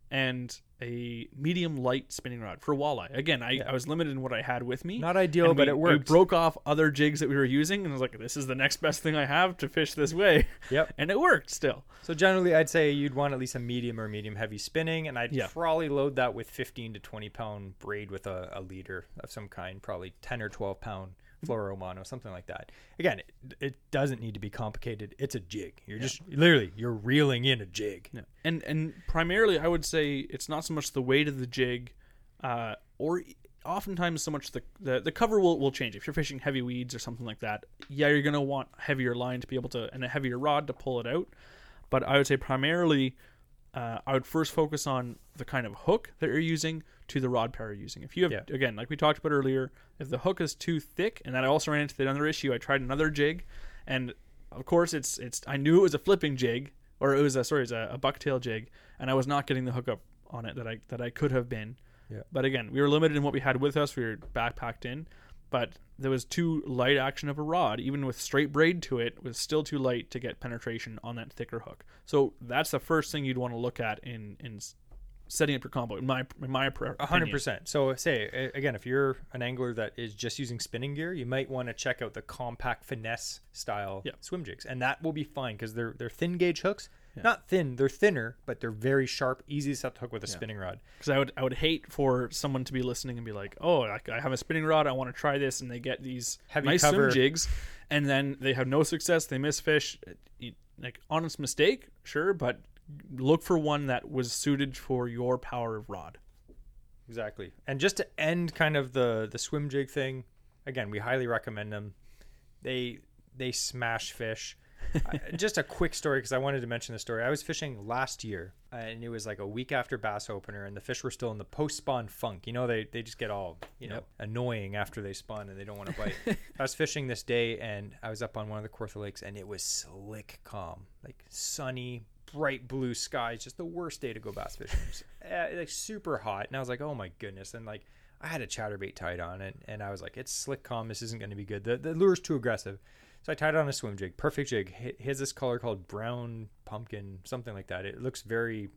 and a medium light spinning rod for walleye. Again, I, I was limited in what I had with me. Not ideal, And but we- it We broke off other jigs that we were using, and I was like, "This is the next best thing I have to fish this way." Yep. and it worked still. So generally, I'd say you'd want at least a medium or medium heavy spinning, and I'd Yeah. probably load that with 15 to 20 pound braid with a, a leader of some kind, probably 10 or 12 pound fluoro mono, something like that. Again, it, it doesn't need to be complicated. It's a jig. You're just literally you're reeling in a jig. Yeah. And and primarily, I would say it's not so much the weight of the jig, uh, or oftentimes so much the, the the cover will, will change. If you're fishing heavy weeds or something like that, yeah, you're gonna want heavier line to be able to and a heavier rod to pull it out. But I would say primarily, uh, I would first focus on the kind of hook that you're using to the rod pair you're using. If you have Yeah. again, like we talked about earlier, if the hook is too thick, and then I also ran into another issue. I tried another jig, and of course it's it's I knew it was a flipping jig or it was a sorry, it was a, a bucktail jig, and I was not getting the hookup on it that I that I could have been. Yeah. But again, we were limited in what we had with us. We were backpacked in, but there was too light action of a rod, even with straight braid to it, was still too light to get penetration on that thicker hook. So that's the first thing you'd want to look at in in setting up your combo. In my in my A 100% So say again, if you're an angler that is just using spinning gear, you might want to check out the compact finesse style Yeah. swim jigs, and that will be fine because they're they're thin gauge hooks. Not thin, they're thinner, but they're very sharp, easy to set the hook with a spinning rod. because I would I would hate for someone to be listening and be like, oh, I, I have a spinning rod, I want to try this, and they get these Heavy nice cover. jigs, and then they have no success, they miss fish. Uh, like honest mistake, sure, but look for one that was suited for your power of rod. Exactly. And just to end kind of the the swim jig thing, again, we highly recommend them. They they smash fish. Just a quick story because I wanted to mention the story. I was fishing last year, and it was like a week after bass opener, and the fish were still in the post spawn funk. You know, they they just get all you know Yep. annoying after they spawn and they don't want to bite. I was fishing this day, and I was up on one of the Kawartha lakes, and it was slick calm, like sunny, bright blue skies. Just the worst day to go bass fishing. Was, uh, like super hot, and I was like, oh my goodness, and like. I had a chatterbait tied on it, and I was like, "It's slick calm. This isn't going to be good. The, the lure's too aggressive." So I tied it on a swim jig, perfect jig. He has this color called brown pumpkin, something like that. It looks very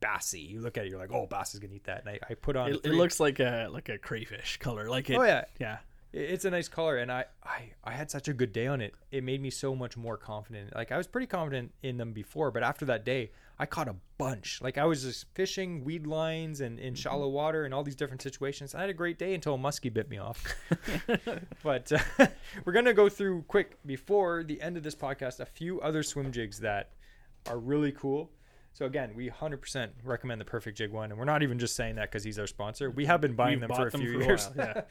bassy. You look at it, you're like, "Oh, bass is gonna eat that." And I, I put on. It, it looks like a like a crayfish color, like it. Oh yeah, yeah. it's a nice color, and I, I I had such a good day on it. It made me so much more confident. Like I was pretty confident in them before, but after that day, I caught a bunch. Like I was just fishing weed lines and in shallow water and all these different situations. I had a great day until a muskie bit me off. but uh, we're gonna go through quick before the end of this podcast a few other swim jigs that are really cool. So again, we 100% recommend the Perfect Jig one, and we're not even just saying that because he's our sponsor. We have been buying We've them for a them few for a years, while, yeah.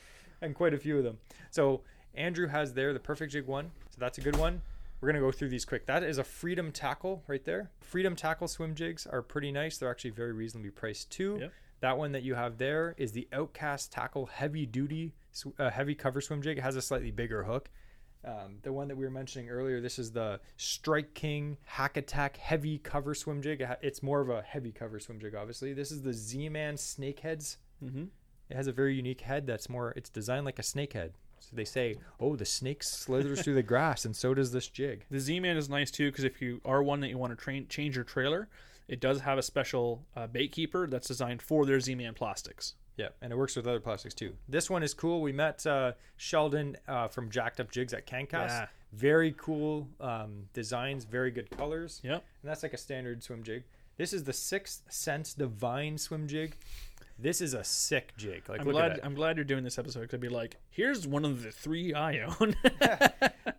and quite a few of them. So Andrew has there the Perfect Jig one, so that's a good one. We're gonna go through these quick. That is a Freedom Tackle right there. Freedom Tackle swim jigs are pretty nice. They're actually very reasonably priced too. Yep. That one that you have there is the Outkast Tackle Heavy Duty uh, Heavy Cover Swim Jig. It has a slightly bigger hook. Um, the one that we were mentioning earlier, this is the Strike King Hack Attack Heavy Cover Swim Jig. It's more of a heavy cover swim jig, obviously. This is the Z-Man Snakeheads. Mm-hmm. It has a very unique head that's more, it's designed like a snake head. So they say, oh, the snake slithers through the grass, and so does this jig. The Z-Man is nice too because if you are one that you want to train change your trailer, it does have a special uh, bait keeper that's designed for their Z-Man plastics. Yeah, and it works with other plastics too. This one is cool. We met uh, Sheldon uh, from Jacked Up Jigs at Cancast. Yeah. Very cool um, designs, very good colors. Yep. And that's like a standard swim jig. This is the Sixth Sense Divine swim jig. This is a sick jig. Like, I'm look glad. at that. I'm glad you're doing this episode because I'd be like, here's one of the three I own.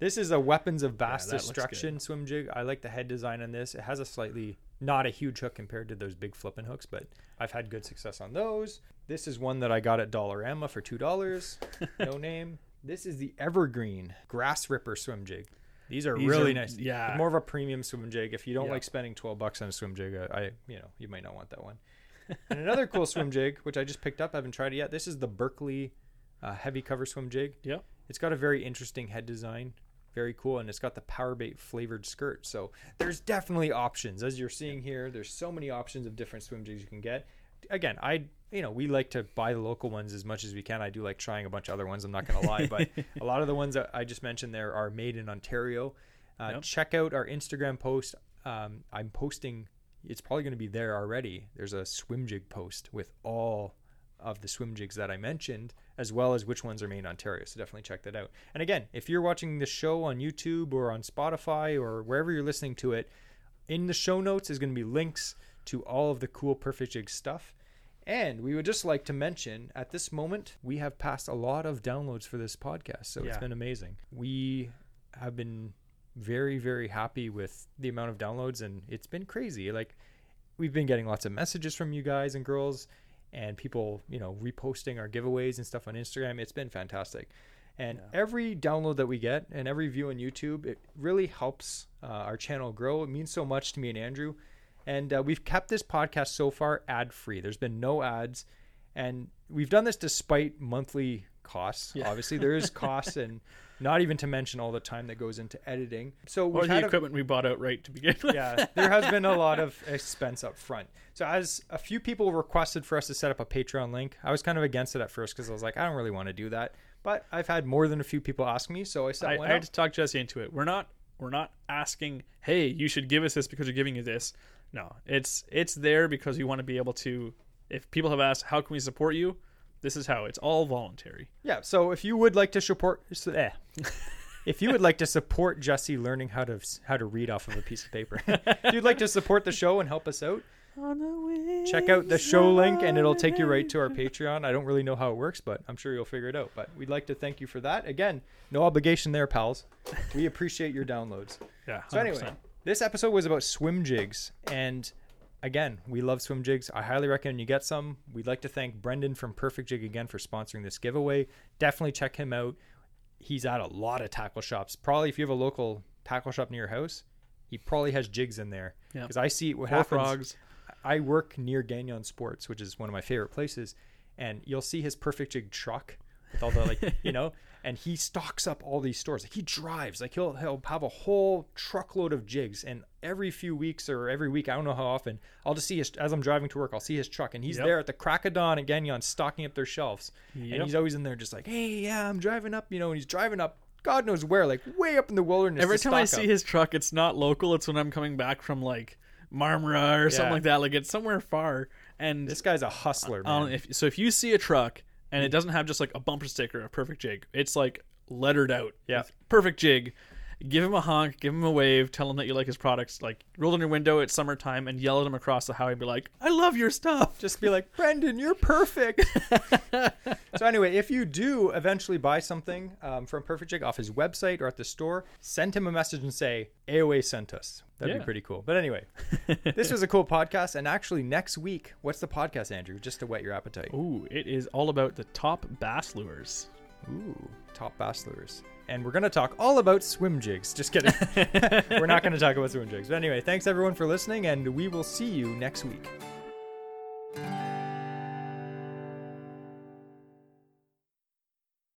This is a Weapons of Bass that looks Destruction swim jig. I like the head design on this. It has a slightly not a huge hook compared to those big flipping hooks, but I've had good success on those. This is one that I got at Dollarama for two dollars. no name. This is the Evergreen Grass Ripper swim jig. These are These really are- nice. yeah. more of a premium swim jig. If you don't Yeah. like spending twelve bucks on a swim jig, I, I you know you might not want that one. and another cool swim jig, which I just picked up, I haven't tried it yet. This is the Berkley uh, heavy cover swim jig. Yep. It's got a very interesting head design, very cool, and it's got the power bait flavored skirt. So there's definitely options, as you're seeing here. There's so many options of different swim jigs you can get. Again, I you know we like to buy the local ones as much as we can. I do like trying a bunch of other ones. I'm not gonna lie, but a lot of the ones that I just mentioned there are made in Ontario. Uh, Yep. Check out our Instagram post. Um, I'm posting. It's probably going to be there already. There's a swim jig post with all of the swim jigs that I mentioned, as well as which ones are made in Ontario. So definitely check that out. And again, if you're watching the show on YouTube or on Spotify or wherever you're listening to it, in the show notes is going to be links to all of the cool Perfect Jig stuff. And we would just like to mention at this moment, we have passed a lot of downloads for this podcast. So it's been amazing. We have been very, very happy with the amount of downloads, and it's been crazy. Like, we've been getting lots of messages from you guys and girls, and people, you know, reposting our giveaways and stuff on Instagram. It's been fantastic. And Yeah. every download that we get and every view on YouTube, it really helps uh, our channel grow. It means so much to me and Andrew. And uh, we've kept this podcast so far ad free. There's been no ads. And we've done this despite monthly costs. Yeah. Obviously, there is costs, and not even to mention all the time that goes into editing. So Or the had a, equipment we bought outright to begin with. yeah, there has been a lot of expense up front. So as a few people requested for us to set up a Patreon link, I was kind of against it at first because I was like, I don't really want to do that. But I've had more than a few people ask me, so I set I, one I had to talk Jesse into it. We're not we're not asking, hey, you should give us this because you're giving you this. No, it's it's there because we want to be able to. If people have asked, how can we support you? This is how. It's all voluntary. Yeah, so if you would like to support, eh. if you would like to support Jesse learning how to how to read off of a piece of paper, if you'd like to support the show and help us out, check out the show link and it'll take you right to our Patreon. I don't really know how it works, but I'm sure you'll figure it out. But we'd like to thank you for that. Again, no obligation there, pals. We appreciate your downloads. Yeah. So anyway, this episode was about swim jigs, and again, we love swim jigs. I highly recommend you get some. We'd like to thank Brendan from Perfect Jig again for sponsoring this giveaway. Definitely check him out. He's at a lot of tackle shops. Probably if you have a local tackle shop near your house, he probably has jigs in there. Yeah. Because I see what Four happens. frogs. I work near Gagnon Sports, which is one of my favorite places, and you'll see his perfect jig truck with all the like, you know, and he stocks up all these stores. Like he drives, like he'll he'll have a whole truckload of jigs, and every few weeks or every week, I don't know how often, I'll just see his as I'm driving to work, I'll see his truck, and he's Yep. there at the crack of dawn at Gagnon stocking up their shelves, and he's always in there just like, hey, yeah, I'm driving up, you know, and he's driving up. God knows where, like way up in the wilderness. Every time I see up. his truck, it's not local. It's when I'm coming back from like Marmora or something like that. Like it's somewhere far. And this guy's a hustler, man. Um, if, so if you see a truck and it doesn't have just like a bumper sticker, a perfect jig, it's like lettered out. Yeah. perfect jig. Give him a honk, give him a wave, tell him that you like his products. Like roll down your window at summertime and yell at him across the highway. Be like, "I love your stuff." just be like, Brendan, you're perfect. so anyway, if you do eventually buy something um, from Perfect Jig off his website or at the store, send him a message and say AOA sent us. That'd be pretty cool. But anyway, this was a cool podcast. And actually, next week, what's the podcast, Andrew? Just to whet your appetite. Ooh, it is all about the top bass lures. Ooh, top bass lures and we're going to talk all about swim jigs. Just kidding. we're not going to talk about swim jigs. But anyway, thanks everyone for listening, and we will see you next week.